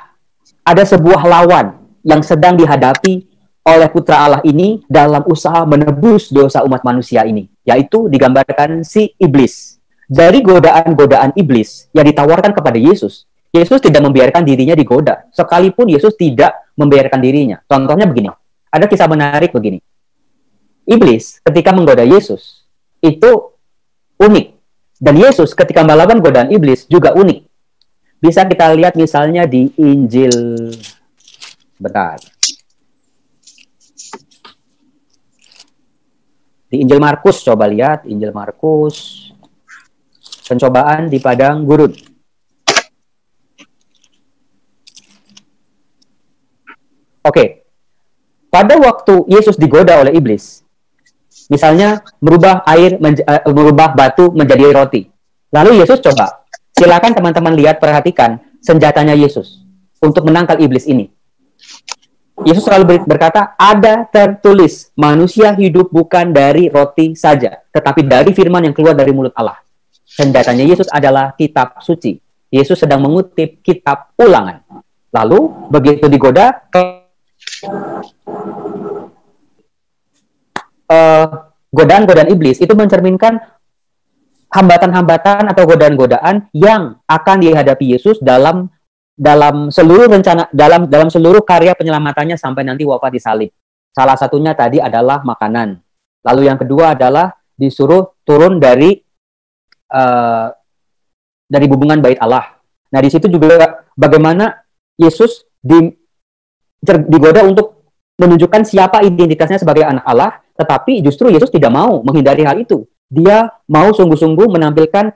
Ada sebuah lawan yang sedang dihadapi oleh putra Allah ini dalam usaha menebus dosa umat manusia ini, yaitu digambarkan si iblis. Dari godaan-godaan iblis yang ditawarkan kepada Yesus, Yesus tidak membiarkan dirinya digoda, sekalipun Yesus tidak membiarkan dirinya. Contohnya begini, ada kisah menarik begini iblis ketika menggoda Yesus itu unik. Dan Yesus ketika melawan godaan iblis juga unik. Bisa kita lihat misalnya di Injil bentar. Di Injil Markus coba lihat Injil Markus pencobaan di padang gurun. Oke, pada waktu Yesus digoda oleh iblis, misalnya merubah air, uh, merubah batu menjadi roti. Lalu Yesus coba, silakan teman-teman lihat, perhatikan senjatanya Yesus untuk menangkal iblis ini. Yesus selalu ber- berkata, ada tertulis, manusia hidup bukan dari roti saja, tetapi dari firman yang keluar dari mulut Allah. Senjatanya Yesus adalah kitab suci. Yesus sedang mengutip kitab ulangan. Lalu, begitu digoda, eh, godaan-godaan iblis itu mencerminkan hambatan-hambatan atau godaan-godaan yang akan dihadapi Yesus dalam dalam seluruh rencana dalam dalam seluruh karya penyelamatannya sampai nanti wafat di salib. Salah satunya tadi adalah makanan. Lalu yang kedua adalah disuruh turun dari uh, dari hubungan bait Allah. Nah, di situ juga bagaimana Yesus di, digoda untuk menunjukkan siapa identitasnya sebagai anak Allah, tetapi justru Yesus tidak mau menghindari hal itu. Dia mau sungguh-sungguh menampilkan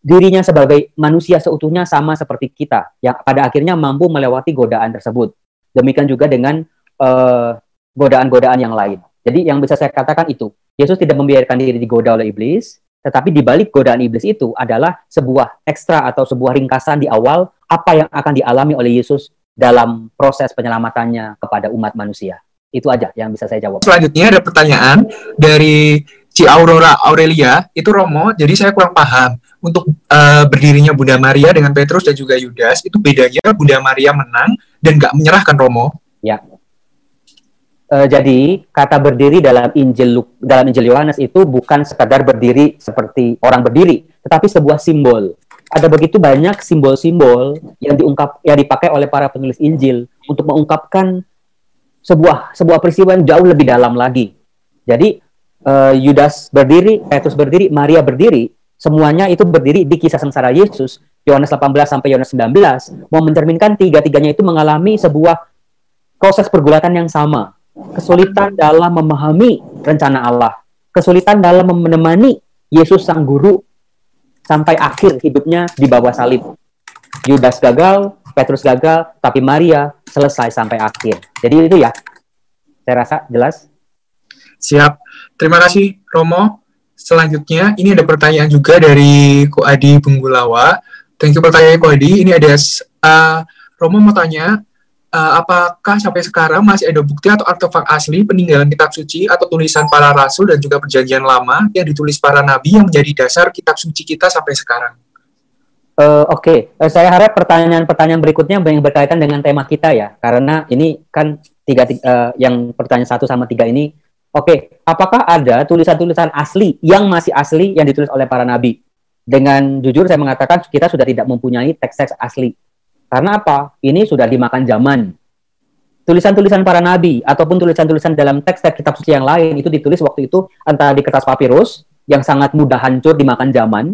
dirinya sebagai manusia seutuhnya sama seperti kita yang pada akhirnya mampu melewati godaan tersebut. Demikian juga dengan godaan godaan-godaan yang lain. Jadi yang bisa saya katakan itu, Yesus tidak membiarkan diri digoda oleh iblis, tetapi di balik godaan iblis itu adalah sebuah ekstra atau sebuah ringkasan di awal apa yang akan dialami oleh Yesus dalam proses penyelamatannya kepada umat manusia. Itu aja yang bisa saya jawab. Selanjutnya ada pertanyaan dari Ci Aurora Aurelia, itu Romo, jadi saya kurang paham. Untuk uh, berdirinya Bunda Maria dengan Petrus dan juga Yudas, itu bedanya Bunda Maria menang dan nggak menyerahkan Romo. Ya. Uh, jadi kata berdiri dalam Injil dalam Injil Yohanes itu bukan sekadar berdiri seperti orang berdiri, tetapi sebuah simbol. Ada begitu banyak simbol-simbol yang diungkap yang dipakai oleh para penulis Injil untuk mengungkapkan sebuah sebuah peristiwa yang jauh lebih dalam lagi. Jadi uh, Yudas berdiri, Petrus berdiri, Maria berdiri, semuanya itu berdiri di kisah sengsara Yesus, Yohanes 18 sampai Yohanes 19, mau mencerminkan tiga-tiganya itu mengalami sebuah proses pergulatan yang sama. Kesulitan dalam memahami rencana Allah, kesulitan dalam menemani Yesus sang guru sampai akhir hidupnya di bawah salib. Yudas gagal, Petrus gagal, tapi Maria selesai sampai akhir. Jadi itu ya, saya rasa jelas. Siap. Terima kasih Romo. Selanjutnya ini ada pertanyaan juga dari Ko Adi Penggulawa. Thank you pertanyaan Ko Adi. Ini ada uh, Romo mau tanya uh, apakah sampai sekarang masih ada bukti atau artefak asli peninggalan kitab suci atau tulisan para rasul dan juga perjanjian lama yang ditulis para nabi yang menjadi dasar kitab suci kita sampai sekarang? Uh, Oke, okay. uh, saya harap pertanyaan-pertanyaan berikutnya yang berkaitan dengan tema kita ya, karena ini kan tiga, tiga uh, yang pertanyaan satu sama tiga ini Oke, apakah ada tulisan-tulisan asli yang masih asli yang ditulis oleh para nabi? Dengan jujur saya mengatakan kita sudah tidak mempunyai teks-teks asli. Karena apa? Ini sudah dimakan zaman. Tulisan-tulisan para nabi ataupun tulisan-tulisan dalam teks-teks kitab suci yang lain itu ditulis waktu itu antara di kertas papirus yang sangat mudah hancur dimakan zaman.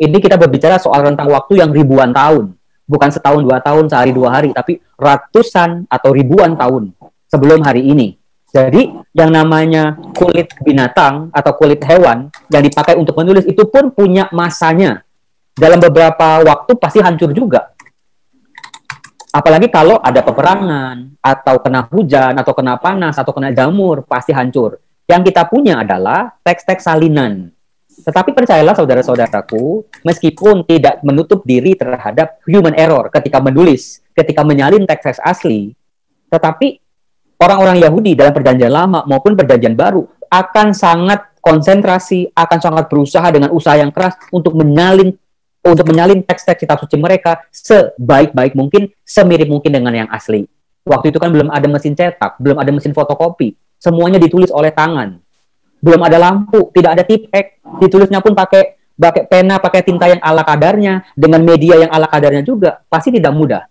Ini kita berbicara soal rentang waktu yang ribuan tahun. Bukan setahun, dua tahun, sehari, dua hari, tapi ratusan atau ribuan tahun sebelum hari ini jadi yang namanya kulit binatang atau kulit hewan yang dipakai untuk menulis itu pun punya masanya. Dalam beberapa waktu pasti hancur juga. Apalagi kalau ada peperangan atau kena hujan atau kena panas atau kena jamur pasti hancur. Yang kita punya adalah teks-teks salinan. Tetapi percayalah saudara-saudaraku, meskipun tidak menutup diri terhadap human error ketika menulis, ketika menyalin teks-teks asli, tetapi orang-orang Yahudi dalam perjanjian lama maupun perjanjian baru akan sangat konsentrasi, akan sangat berusaha dengan usaha yang keras untuk menyalin untuk menyalin teks-teks kitab suci mereka sebaik-baik mungkin, semirip mungkin dengan yang asli. Waktu itu kan belum ada mesin cetak, belum ada mesin fotokopi, semuanya ditulis oleh tangan. Belum ada lampu, tidak ada tipek, ditulisnya pun pakai pakai pena, pakai tinta yang ala kadarnya, dengan media yang ala kadarnya juga, pasti tidak mudah.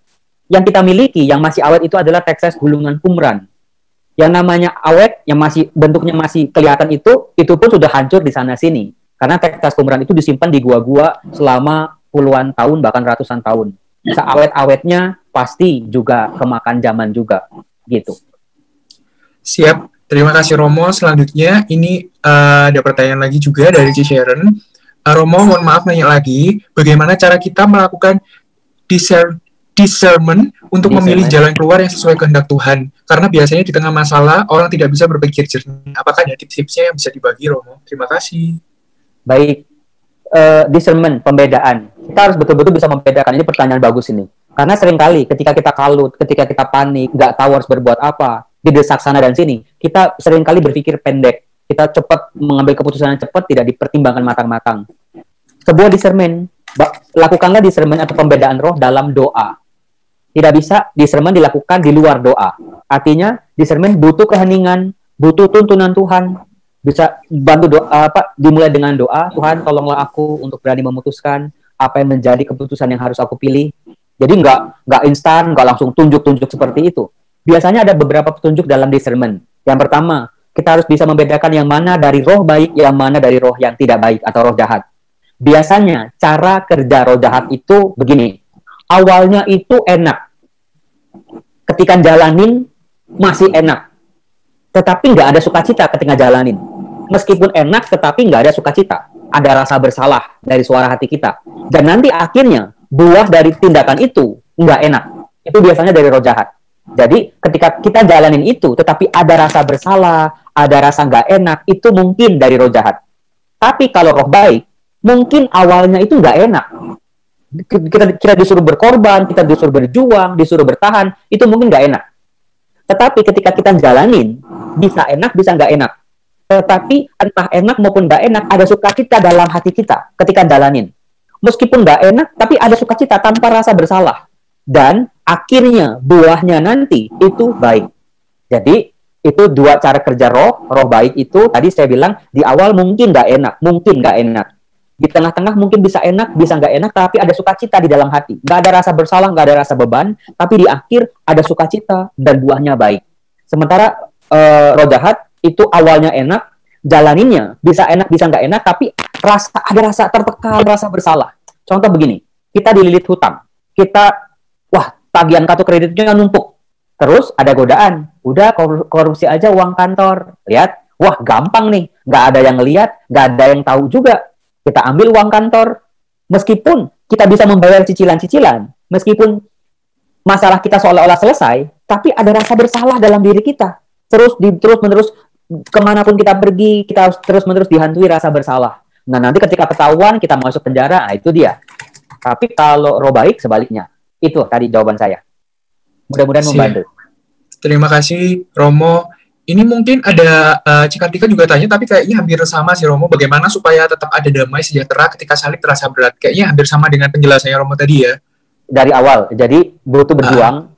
Yang kita miliki, yang masih awet itu adalah teks gulungan kumran yang namanya awet yang masih bentuknya masih kelihatan itu itu pun sudah hancur di sana sini. Karena teks kumbran itu disimpan di gua-gua selama puluhan tahun bahkan ratusan tahun. Seawet-awetnya pasti juga kemakan zaman juga gitu. Siap terima kasih Romo selanjutnya ini uh, ada pertanyaan lagi juga dari Ci Sharon uh, Romo mohon maaf nanya lagi bagaimana cara kita melakukan discernment untuk Discernment. memilih jalan keluar yang sesuai kehendak Tuhan. Karena biasanya di tengah masalah orang tidak bisa berpikir jernih. Apakah ada tips-tipsnya yang bisa dibagi, Romo? Terima kasih. Baik, eh, discernment, pembedaan. Kita harus betul-betul bisa membedakan. Ini pertanyaan bagus ini. Karena sering kali ketika kita kalut, ketika kita panik, nggak tahu harus berbuat apa, didesak sana dan sini, kita sering kali berpikir pendek. Kita cepat mengambil keputusan yang cepat, tidak dipertimbangkan matang-matang. Sebuah discernment, lakukanlah discernment atau pembedaan roh dalam doa. Tidak bisa discernment dilakukan di luar doa. Artinya, discernment butuh keheningan, butuh tuntunan Tuhan, bisa bantu doa apa dimulai dengan doa Tuhan tolonglah aku untuk berani memutuskan apa yang menjadi keputusan yang harus aku pilih jadi nggak nggak instan nggak langsung tunjuk-tunjuk seperti itu biasanya ada beberapa petunjuk dalam discernment yang pertama kita harus bisa membedakan yang mana dari roh baik yang mana dari roh yang tidak baik atau roh jahat biasanya cara kerja roh jahat itu begini awalnya itu enak ketika jalanin masih enak tetapi nggak ada sukacita ketika jalanin. Meskipun enak, tetapi nggak ada sukacita. Ada rasa bersalah dari suara hati kita. Dan nanti akhirnya buah dari tindakan itu nggak enak. Itu biasanya dari roh jahat. Jadi ketika kita jalanin itu, tetapi ada rasa bersalah, ada rasa nggak enak, itu mungkin dari roh jahat. Tapi kalau roh baik, mungkin awalnya itu nggak enak. Kita, kita disuruh berkorban, kita disuruh berjuang, disuruh bertahan, itu mungkin nggak enak. Tetapi ketika kita jalanin, bisa enak, bisa nggak enak. Tetapi entah enak maupun nggak enak, ada sukacita dalam hati kita ketika jalanin. Meskipun nggak enak, tapi ada sukacita tanpa rasa bersalah. Dan akhirnya buahnya nanti itu baik. Jadi itu dua cara kerja roh, roh baik itu tadi saya bilang di awal mungkin nggak enak, mungkin nggak enak. Di tengah-tengah mungkin bisa enak, bisa nggak enak, tapi ada sukacita di dalam hati. Nggak ada rasa bersalah, nggak ada rasa beban, tapi di akhir ada sukacita dan buahnya baik. Sementara eh, roh jahat itu awalnya enak, jalaninnya bisa enak, bisa nggak enak, tapi rasa ada rasa tertekan, rasa bersalah. Contoh begini, kita dililit hutang, kita tagihan kartu kreditnya numpuk, terus ada godaan, udah kor- korupsi aja uang kantor, lihat, wah gampang nih, nggak ada yang lihat, nggak ada yang tahu juga, kita ambil uang kantor, meskipun kita bisa membayar cicilan-cicilan, meskipun masalah kita seolah-olah selesai, tapi ada rasa bersalah dalam diri kita. Terus di terus menerus ke mana pun kita pergi, kita harus terus menerus dihantui rasa bersalah. Nah nanti ketika ketahuan kita masuk penjara, nah, itu dia. Tapi kalau roh baik sebaliknya, itu tadi jawaban saya. Mudah-mudahan membantu. Terima kasih, Romo. Ini mungkin ada uh, Cikatika juga tanya, tapi kayaknya hampir sama sih Romo. Bagaimana supaya tetap ada damai sejahtera ketika salib terasa berat? Kayaknya hampir sama dengan penjelasannya Romo tadi ya. Dari awal, jadi butuh berjuang.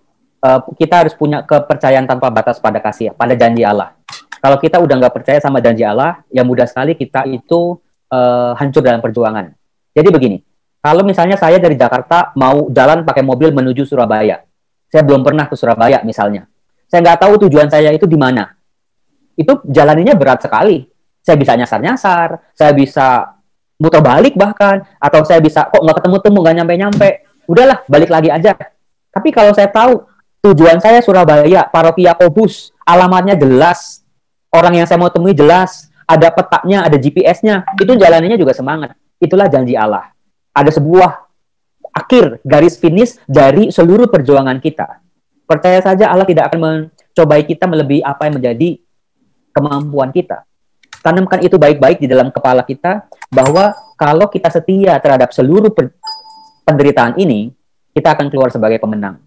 eh, kita harus punya kepercayaan tanpa batas pada kasih, pada janji Allah. Kalau kita udah nggak percaya sama janji Allah, ya mudah sekali kita itu eh, hancur dalam perjuangan. Jadi begini, kalau misalnya saya dari Jakarta mau jalan pakai mobil menuju Surabaya, saya belum pernah ke Surabaya misalnya, saya nggak tahu tujuan saya itu di mana. Itu jalannya berat sekali. Saya bisa nyasar-nyasar, saya bisa muter balik bahkan, atau saya bisa kok nggak ketemu-temu, nggak nyampe-nyampe, udahlah balik lagi aja. Tapi kalau saya tahu tujuan saya Surabaya, paroki Yakobus, alamatnya jelas, orang yang saya mau temui jelas, ada petanya, ada GPS-nya, itu jalanannya juga semangat. Itulah janji Allah. Ada sebuah akhir garis finish dari seluruh perjuangan kita. Percaya saja Allah tidak akan mencobai kita melebihi apa yang menjadi kemampuan kita. Tanamkan itu baik-baik di dalam kepala kita bahwa kalau kita setia terhadap seluruh penderitaan ini, kita akan keluar sebagai pemenang.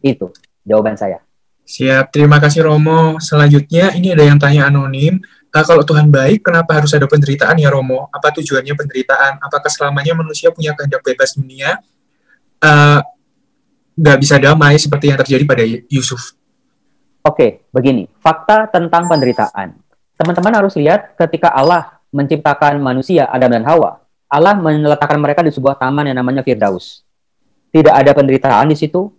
Itu jawaban saya. Siap, terima kasih Romo. Selanjutnya, ini ada yang tanya anonim. "Ah, kalau Tuhan baik, kenapa harus ada penderitaan ya Romo? Apa tujuannya penderitaan? Apakah selamanya manusia punya kehendak bebas dunia? Ah, nggak bisa damai seperti yang terjadi pada Yusuf. Oke, begini. Fakta tentang penderitaan. Teman-teman harus lihat ketika Allah menciptakan manusia, Adam dan Hawa, Allah meletakkan mereka di sebuah taman yang namanya Firdaus. Tidak ada penderitaan di situ,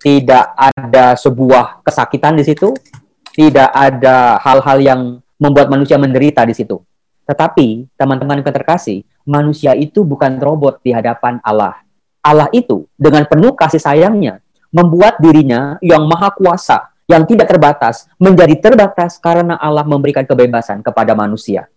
tidak ada sebuah kesakitan di situ, tidak ada hal-hal yang membuat manusia menderita di situ. Tetapi, teman-teman yang terkasih, manusia itu bukan robot di hadapan Allah. Allah itu dengan penuh kasih sayangnya membuat dirinya yang maha kuasa, yang tidak terbatas, menjadi terbatas karena Allah memberikan kebebasan kepada manusia.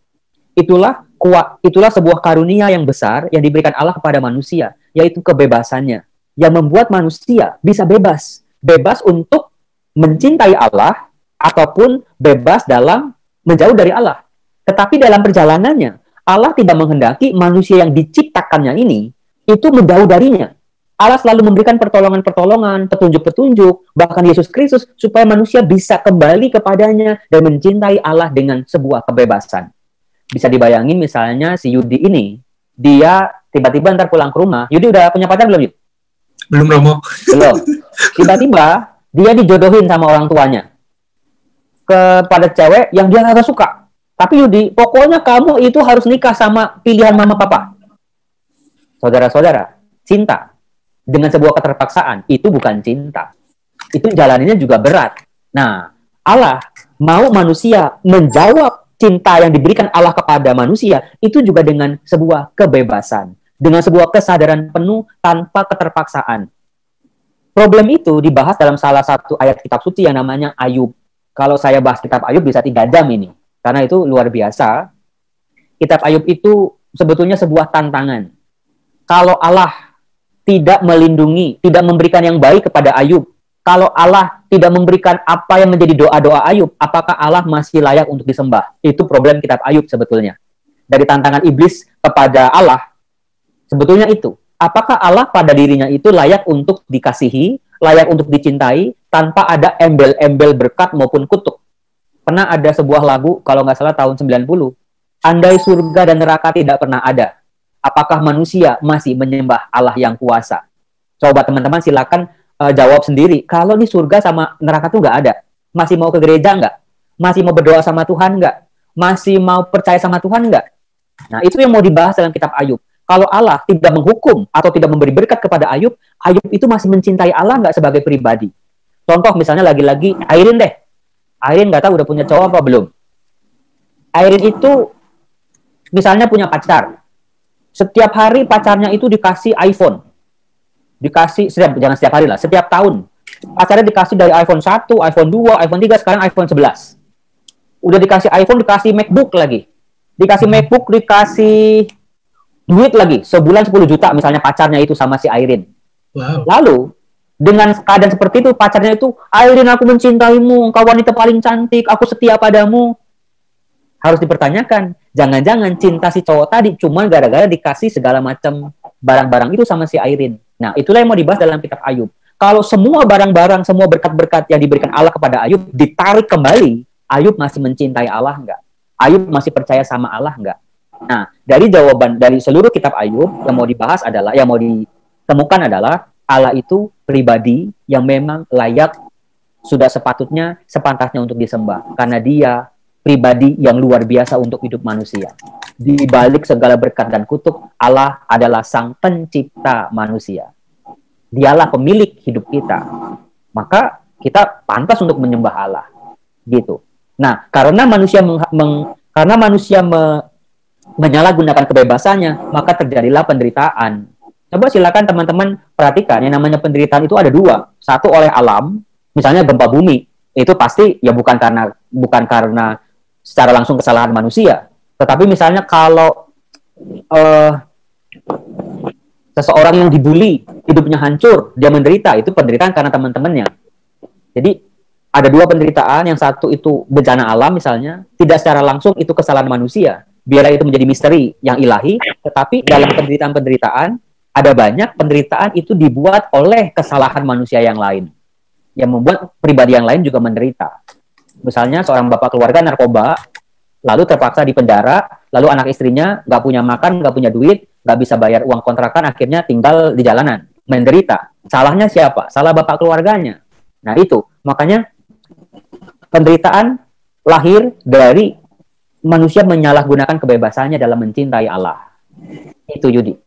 Itulah kuat, itulah sebuah karunia yang besar yang diberikan Allah kepada manusia, yaitu kebebasannya. yang membuat manusia bisa bebas. Bebas untuk mencintai Allah ataupun bebas dalam menjauh dari Allah. Tetapi dalam perjalanannya, Allah tidak menghendaki manusia yang diciptakannya ini itu menjauh darinya. Allah selalu memberikan pertolongan-pertolongan, petunjuk-petunjuk, bahkan Yesus Kristus supaya manusia bisa kembali kepadanya dan mencintai Allah dengan sebuah kebebasan. Bisa dibayangin misalnya si Yudi ini, dia tiba-tiba ntar pulang ke rumah. Yudi udah punya pacar belum, Yudi? Belum, Romo. Belum. Tiba-tiba dia dijodohin sama orang tuanya kepada cewek yang dia nggak suka. Tapi Yudi, pokoknya kamu itu harus nikah sama pilihan mama papa. Saudara-saudara, cinta dengan sebuah keterpaksaan itu bukan cinta. Itu jalannya juga berat. Nah, Allah mau manusia menjawab cinta yang diberikan Allah kepada manusia itu juga dengan sebuah kebebasan, dengan sebuah kesadaran penuh tanpa keterpaksaan. Problem itu dibahas dalam salah satu ayat kitab suci yang namanya Ayub. Kalau saya bahas kitab Ayub bisa tiga jam ini, karena itu luar biasa. Kitab Ayub itu sebetulnya sebuah tantangan. Kalau Allah tidak melindungi, tidak memberikan yang baik kepada Ayub. Kalau Allah tidak memberikan apa yang menjadi doa-doa Ayub, apakah Allah masih layak untuk disembah? Itu problem kitab Ayub sebetulnya. Dari tantangan iblis kepada Allah, sebetulnya itu. Apakah Allah pada dirinya itu layak untuk dikasihi, layak untuk dicintai, tanpa ada embel-embel berkat maupun kutuk? Pernah ada sebuah lagu, kalau nggak salah tahun 90, Andai surga dan neraka tidak pernah ada, apakah manusia masih menyembah Allah yang kuasa? Coba teman-teman silakan uh, jawab sendiri. Kalau di surga sama neraka tuh nggak ada, masih mau ke gereja nggak? Masih mau berdoa sama Tuhan nggak? Masih mau percaya sama Tuhan nggak? Nah itu yang mau dibahas dalam kitab Ayub. Kalau Allah tidak menghukum atau tidak memberi berkat kepada Ayub, Ayub itu masih mencintai Allah nggak sebagai pribadi? Contoh misalnya lagi-lagi Airin deh. Airin nggak tahu udah punya cowok apa belum. Airin itu misalnya punya pacar, setiap hari pacarnya itu dikasih iPhone. Dikasih setiap jangan setiap hari lah, setiap tahun. Pacarnya dikasih dari iPhone 1, iPhone 2, iPhone 3, sekarang iPhone 11. Udah dikasih iPhone, dikasih MacBook lagi. Dikasih MacBook, dikasih duit lagi. Sebulan 10 juta misalnya pacarnya itu sama si Airin. Wow. Lalu dengan keadaan seperti itu pacarnya itu Airin aku mencintaimu engkau wanita paling cantik aku setia padamu harus dipertanyakan. Jangan-jangan cinta si cowok tadi cuma gara-gara dikasih segala macam barang-barang itu sama si Airin. Nah, itulah yang mau dibahas dalam kitab Ayub. Kalau semua barang-barang, semua berkat-berkat yang diberikan Allah kepada Ayub ditarik kembali, Ayub masih mencintai Allah enggak? Ayub masih percaya sama Allah enggak? Nah, dari jawaban dari seluruh kitab Ayub yang mau dibahas adalah yang mau ditemukan adalah Allah itu pribadi yang memang layak sudah sepatutnya sepantasnya untuk disembah karena dia pribadi yang luar biasa untuk hidup manusia. Di balik segala berkat dan kutuk, Allah adalah sang pencipta manusia. Dialah pemilik hidup kita. Maka kita pantas untuk menyembah Allah. Gitu. Nah, karena manusia meng, meng, karena manusia me, menyalahgunakan kebebasannya, maka terjadilah penderitaan. Coba silakan teman-teman perhatikan yang namanya penderitaan itu ada dua. Satu oleh alam, misalnya gempa bumi. Itu pasti ya bukan karena bukan karena secara langsung kesalahan manusia. Tetapi misalnya kalau uh, seseorang yang dibully, hidupnya hancur, dia menderita, itu penderitaan karena teman-temannya. Jadi ada dua penderitaan, yang satu itu bencana alam misalnya, tidak secara langsung itu kesalahan manusia. Biarlah itu menjadi misteri yang ilahi, tetapi dalam penderitaan-penderitaan ada banyak penderitaan itu dibuat oleh kesalahan manusia yang lain yang membuat pribadi yang lain juga menderita. Misalnya seorang bapak keluarga narkoba, lalu terpaksa di penjara, lalu anak istrinya nggak punya makan, nggak punya duit, nggak bisa bayar uang kontrakan, akhirnya tinggal di jalanan, menderita. Salahnya siapa? Salah bapak keluarganya. Nah itu, makanya penderitaan lahir dari manusia menyalahgunakan kebebasannya dalam mencintai Allah. Itu Yudi.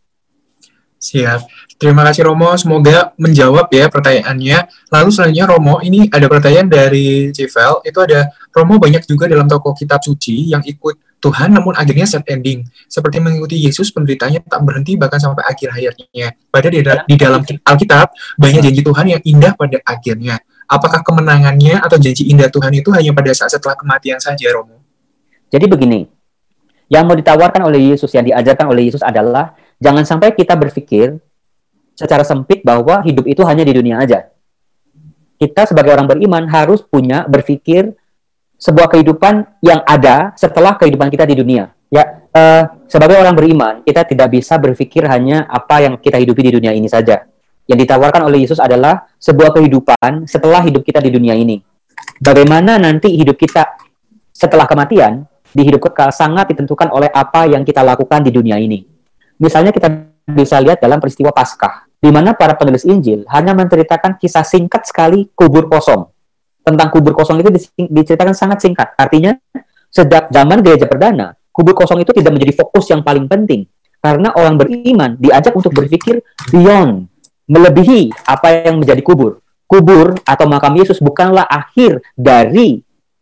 Siap. Terima kasih Romo, semoga menjawab ya pertanyaannya. Lalu selanjutnya Romo, ini ada pertanyaan dari Civel, itu ada Romo banyak juga dalam toko kitab suci yang ikut Tuhan namun akhirnya set ending. Seperti mengikuti Yesus penderitanya tak berhenti bahkan sampai akhir hayatnya. Di, di dalam Alkitab banyak janji Tuhan yang indah pada akhirnya. Apakah kemenangannya atau janji indah Tuhan itu hanya pada saat setelah kematian saja Romo? Jadi begini, yang mau ditawarkan oleh Yesus, yang diajarkan oleh Yesus adalah jangan sampai kita berpikir secara sempit bahwa hidup itu hanya di dunia aja. Kita sebagai orang beriman harus punya berpikir sebuah kehidupan yang ada setelah kehidupan kita di dunia. Ya, uh, sebagai orang beriman, kita tidak bisa berpikir hanya apa yang kita hidupi di dunia ini saja. Yang ditawarkan oleh Yesus adalah sebuah kehidupan setelah hidup kita di dunia ini. Bagaimana nanti hidup kita setelah kematian, di hidup kekal sangat ditentukan oleh apa yang kita lakukan di dunia ini. Misalnya kita bisa lihat dalam peristiwa Paskah, di mana para penulis Injil hanya menceritakan kisah singkat sekali kubur kosong tentang kubur kosong itu diceritakan sangat singkat. Artinya, sejak zaman gereja perdana, kubur kosong itu tidak menjadi fokus yang paling penting. Karena orang beriman diajak untuk berpikir beyond, melebihi apa yang menjadi kubur. Kubur atau makam Yesus bukanlah akhir dari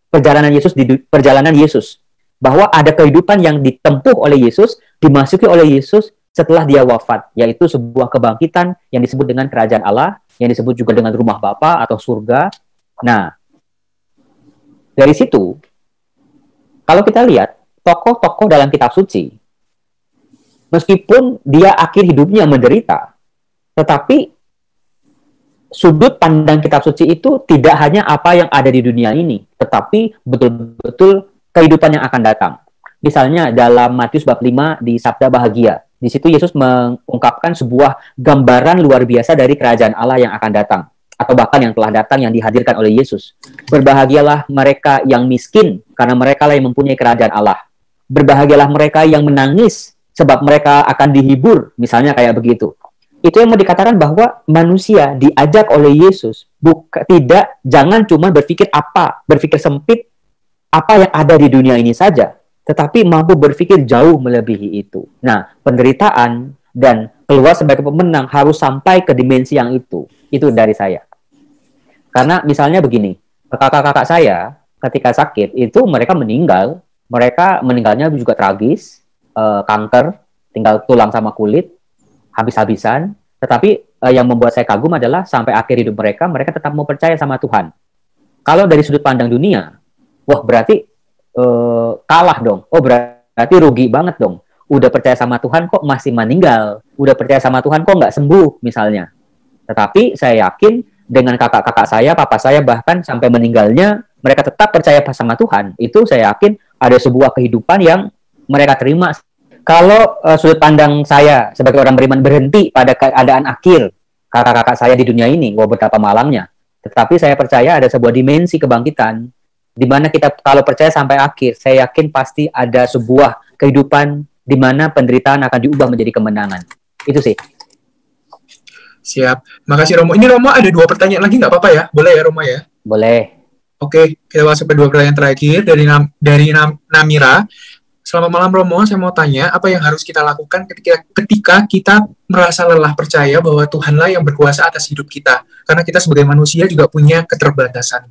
perjalanan Yesus di perjalanan Yesus. Bahwa ada kehidupan yang ditempuh oleh Yesus, dimasuki oleh Yesus setelah dia wafat, yaitu sebuah kebangkitan yang disebut dengan kerajaan Allah, yang disebut juga dengan rumah Bapa atau surga, Nah, dari situ, kalau kita lihat tokoh-tokoh dalam kitab suci, meskipun dia akhir hidupnya menderita, tetapi sudut pandang kitab suci itu tidak hanya apa yang ada di dunia ini, tetapi betul-betul kehidupan yang akan datang. Misalnya dalam Matius bab 5 di Sabda Bahagia, di situ Yesus mengungkapkan sebuah gambaran luar biasa dari kerajaan Allah yang akan datang atau bahkan yang telah datang yang dihadirkan oleh Yesus. Berbahagialah mereka yang miskin karena mereka lah yang mempunyai kerajaan Allah. Berbahagialah mereka yang menangis sebab mereka akan dihibur, misalnya kayak begitu. Itu yang mau dikatakan bahwa manusia diajak oleh Yesus buka, tidak jangan cuma berpikir apa, berpikir sempit apa yang ada di dunia ini saja, tetapi mampu berpikir jauh melebihi itu. Nah, penderitaan dan keluar sebagai pemenang harus sampai ke dimensi yang itu. Itu dari saya. Karena misalnya begini, kakak-kakak saya ketika sakit itu mereka meninggal, mereka meninggalnya juga tragis, uh, kanker, tinggal tulang sama kulit, habis-habisan. Tetapi uh, yang membuat saya kagum adalah sampai akhir hidup mereka, mereka tetap mau percaya sama Tuhan. Kalau dari sudut pandang dunia, wah berarti uh, kalah dong. Oh berarti rugi banget dong. Udah percaya sama Tuhan kok masih meninggal. Udah percaya sama Tuhan kok nggak sembuh misalnya. Tetapi saya yakin dengan kakak-kakak saya, papa saya bahkan sampai meninggalnya mereka tetap percaya sama Tuhan. Itu saya yakin ada sebuah kehidupan yang mereka terima. Kalau uh, sudut pandang saya sebagai orang beriman berhenti pada keadaan akhir kakak-kakak saya di dunia ini, wah betapa malangnya. Tetapi saya percaya ada sebuah dimensi kebangkitan di mana kita kalau percaya sampai akhir, saya yakin pasti ada sebuah kehidupan di mana penderitaan akan diubah menjadi kemenangan. Itu sih. Siap. Makasih Romo. Ini Romo ada dua pertanyaan lagi nggak apa-apa ya? Boleh ya Romo ya? Boleh. Oke, kita masuk ke dua pertanyaan terakhir dari Nam, dari Nam, Namira. Selamat malam Romo, saya mau tanya apa yang harus kita lakukan ketika ketika kita merasa lelah percaya bahwa Tuhanlah yang berkuasa atas hidup kita. Karena kita sebagai manusia juga punya keterbatasan.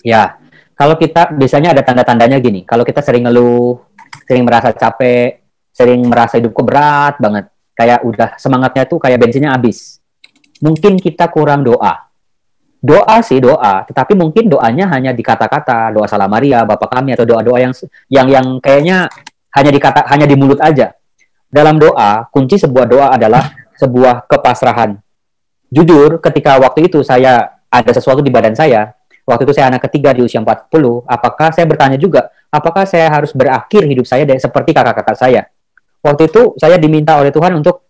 Ya, kalau kita biasanya ada tanda-tandanya gini. Kalau kita sering ngeluh, sering merasa capek, sering merasa hidupku berat banget, kayak udah semangatnya tuh kayak bensinnya habis mungkin kita kurang doa. Doa sih doa, tetapi mungkin doanya hanya di kata-kata, doa salam Maria, Bapak kami atau doa-doa yang yang yang kayaknya hanya di kata hanya di mulut aja. Dalam doa, kunci sebuah doa adalah sebuah kepasrahan. Jujur, ketika waktu itu saya ada sesuatu di badan saya, waktu itu saya anak ketiga di usia 40, apakah saya bertanya juga, apakah saya harus berakhir hidup saya seperti kakak-kakak saya? Waktu itu saya diminta oleh Tuhan untuk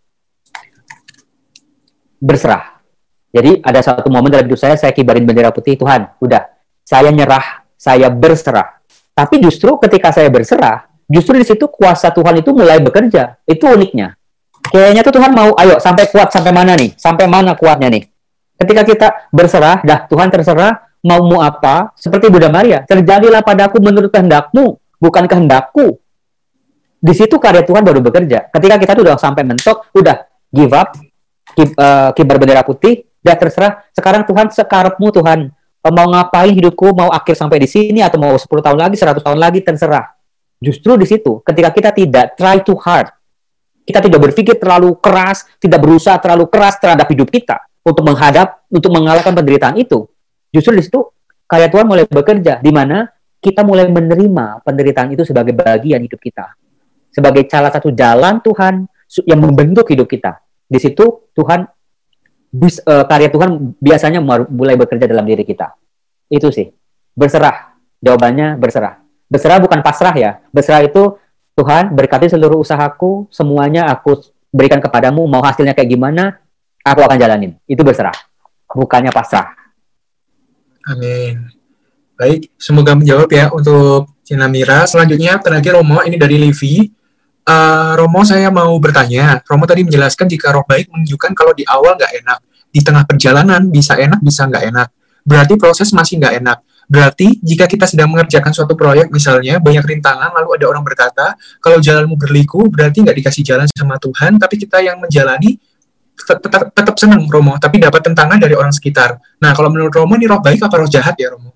berserah. Jadi ada satu momen dalam hidup saya, saya kibarin bendera putih, Tuhan, udah, saya nyerah, saya berserah. Tapi justru ketika saya berserah, justru di situ kuasa Tuhan itu mulai bekerja. Itu uniknya. Kayaknya tuh Tuhan mau, ayo sampai kuat sampai mana nih? Sampai mana kuatnya nih? Ketika kita berserah, dah Tuhan terserah, mau mau apa? Seperti Bunda Maria, terjadilah padaku menurut kehendakmu, bukan kehendakku. Di situ karya Tuhan baru bekerja. Ketika kita tuh udah sampai mentok, udah give up, uh, kibar bendera putih, dan terserah sekarang Tuhan sekarapmu Tuhan mau ngapain hidupku mau akhir sampai di sini atau mau 10 tahun lagi 100 tahun lagi terserah justru di situ ketika kita tidak try too hard kita tidak berpikir terlalu keras tidak berusaha terlalu keras terhadap hidup kita untuk menghadap untuk mengalahkan penderitaan itu justru di situ karya Tuhan mulai bekerja di mana kita mulai menerima penderitaan itu sebagai bagian hidup kita sebagai salah satu jalan Tuhan yang membentuk hidup kita di situ Tuhan bis, uh, karya Tuhan biasanya mulai bekerja dalam diri kita. Itu sih. Berserah. Jawabannya berserah. Berserah bukan pasrah ya. Berserah itu Tuhan berkati seluruh usahaku, semuanya aku berikan kepadamu, mau hasilnya kayak gimana, aku akan jalanin. Itu berserah. Bukannya pasrah. Amin. Baik, semoga menjawab ya untuk Cina Mira. Selanjutnya, terakhir Romo, ini dari Livi. Uh, Romo, saya mau bertanya. Romo tadi menjelaskan jika roh baik menunjukkan kalau di awal nggak enak. Di tengah perjalanan bisa enak, bisa nggak enak. Berarti proses masih nggak enak. Berarti jika kita sedang mengerjakan suatu proyek misalnya, banyak rintangan, lalu ada orang berkata, kalau jalanmu berliku, berarti nggak dikasih jalan sama Tuhan, tapi kita yang menjalani tetap, tetap senang Romo, tapi dapat tentangan dari orang sekitar. Nah, kalau menurut Romo, ini roh baik apa roh jahat ya Romo?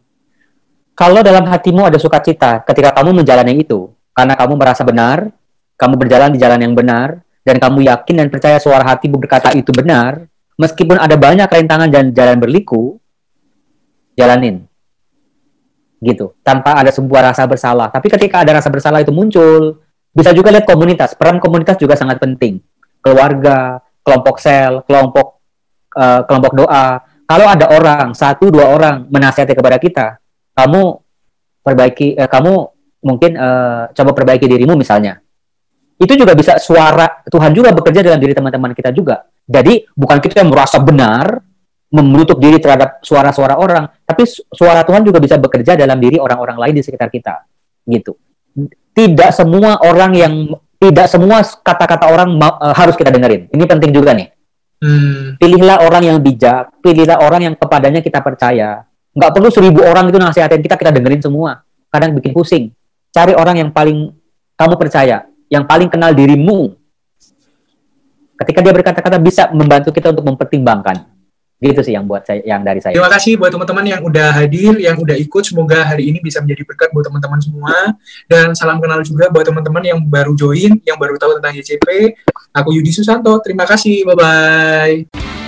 Kalau dalam hatimu ada sukacita ketika kamu menjalani itu, karena kamu merasa benar, kamu berjalan di jalan yang benar, dan kamu yakin dan percaya suara hati berkata itu benar, meskipun ada banyak rintangan dan jalan berliku, jalanin. Gitu, tanpa ada sebuah rasa bersalah. Tapi ketika ada rasa bersalah itu muncul, bisa juga lihat komunitas. Peran komunitas juga sangat penting. Keluarga, kelompok sel, kelompok uh, kelompok doa. Kalau ada orang, satu dua orang menasihati kepada kita, kamu perbaiki, uh, kamu mungkin uh, coba perbaiki dirimu misalnya itu juga bisa suara Tuhan juga bekerja dalam diri teman-teman kita juga. Jadi bukan kita yang merasa benar menutup diri terhadap suara-suara orang, tapi suara Tuhan juga bisa bekerja dalam diri orang-orang lain di sekitar kita. Gitu. Tidak semua orang yang tidak semua kata-kata orang uh, harus kita dengerin. Ini penting juga nih. Hmm. Pilihlah orang yang bijak, pilihlah orang yang kepadanya kita percaya. Nggak perlu seribu orang itu nasihatin kita, kita dengerin semua. Kadang bikin pusing. Cari orang yang paling kamu percaya yang paling kenal dirimu. Ketika dia berkata-kata bisa membantu kita untuk mempertimbangkan. Gitu sih yang buat saya yang dari saya. Terima kasih buat teman-teman yang udah hadir, yang udah ikut. Semoga hari ini bisa menjadi berkat buat teman-teman semua. Dan salam kenal juga buat teman-teman yang baru join, yang baru tahu tentang YCP. Aku Yudi Susanto. Terima kasih. Bye bye.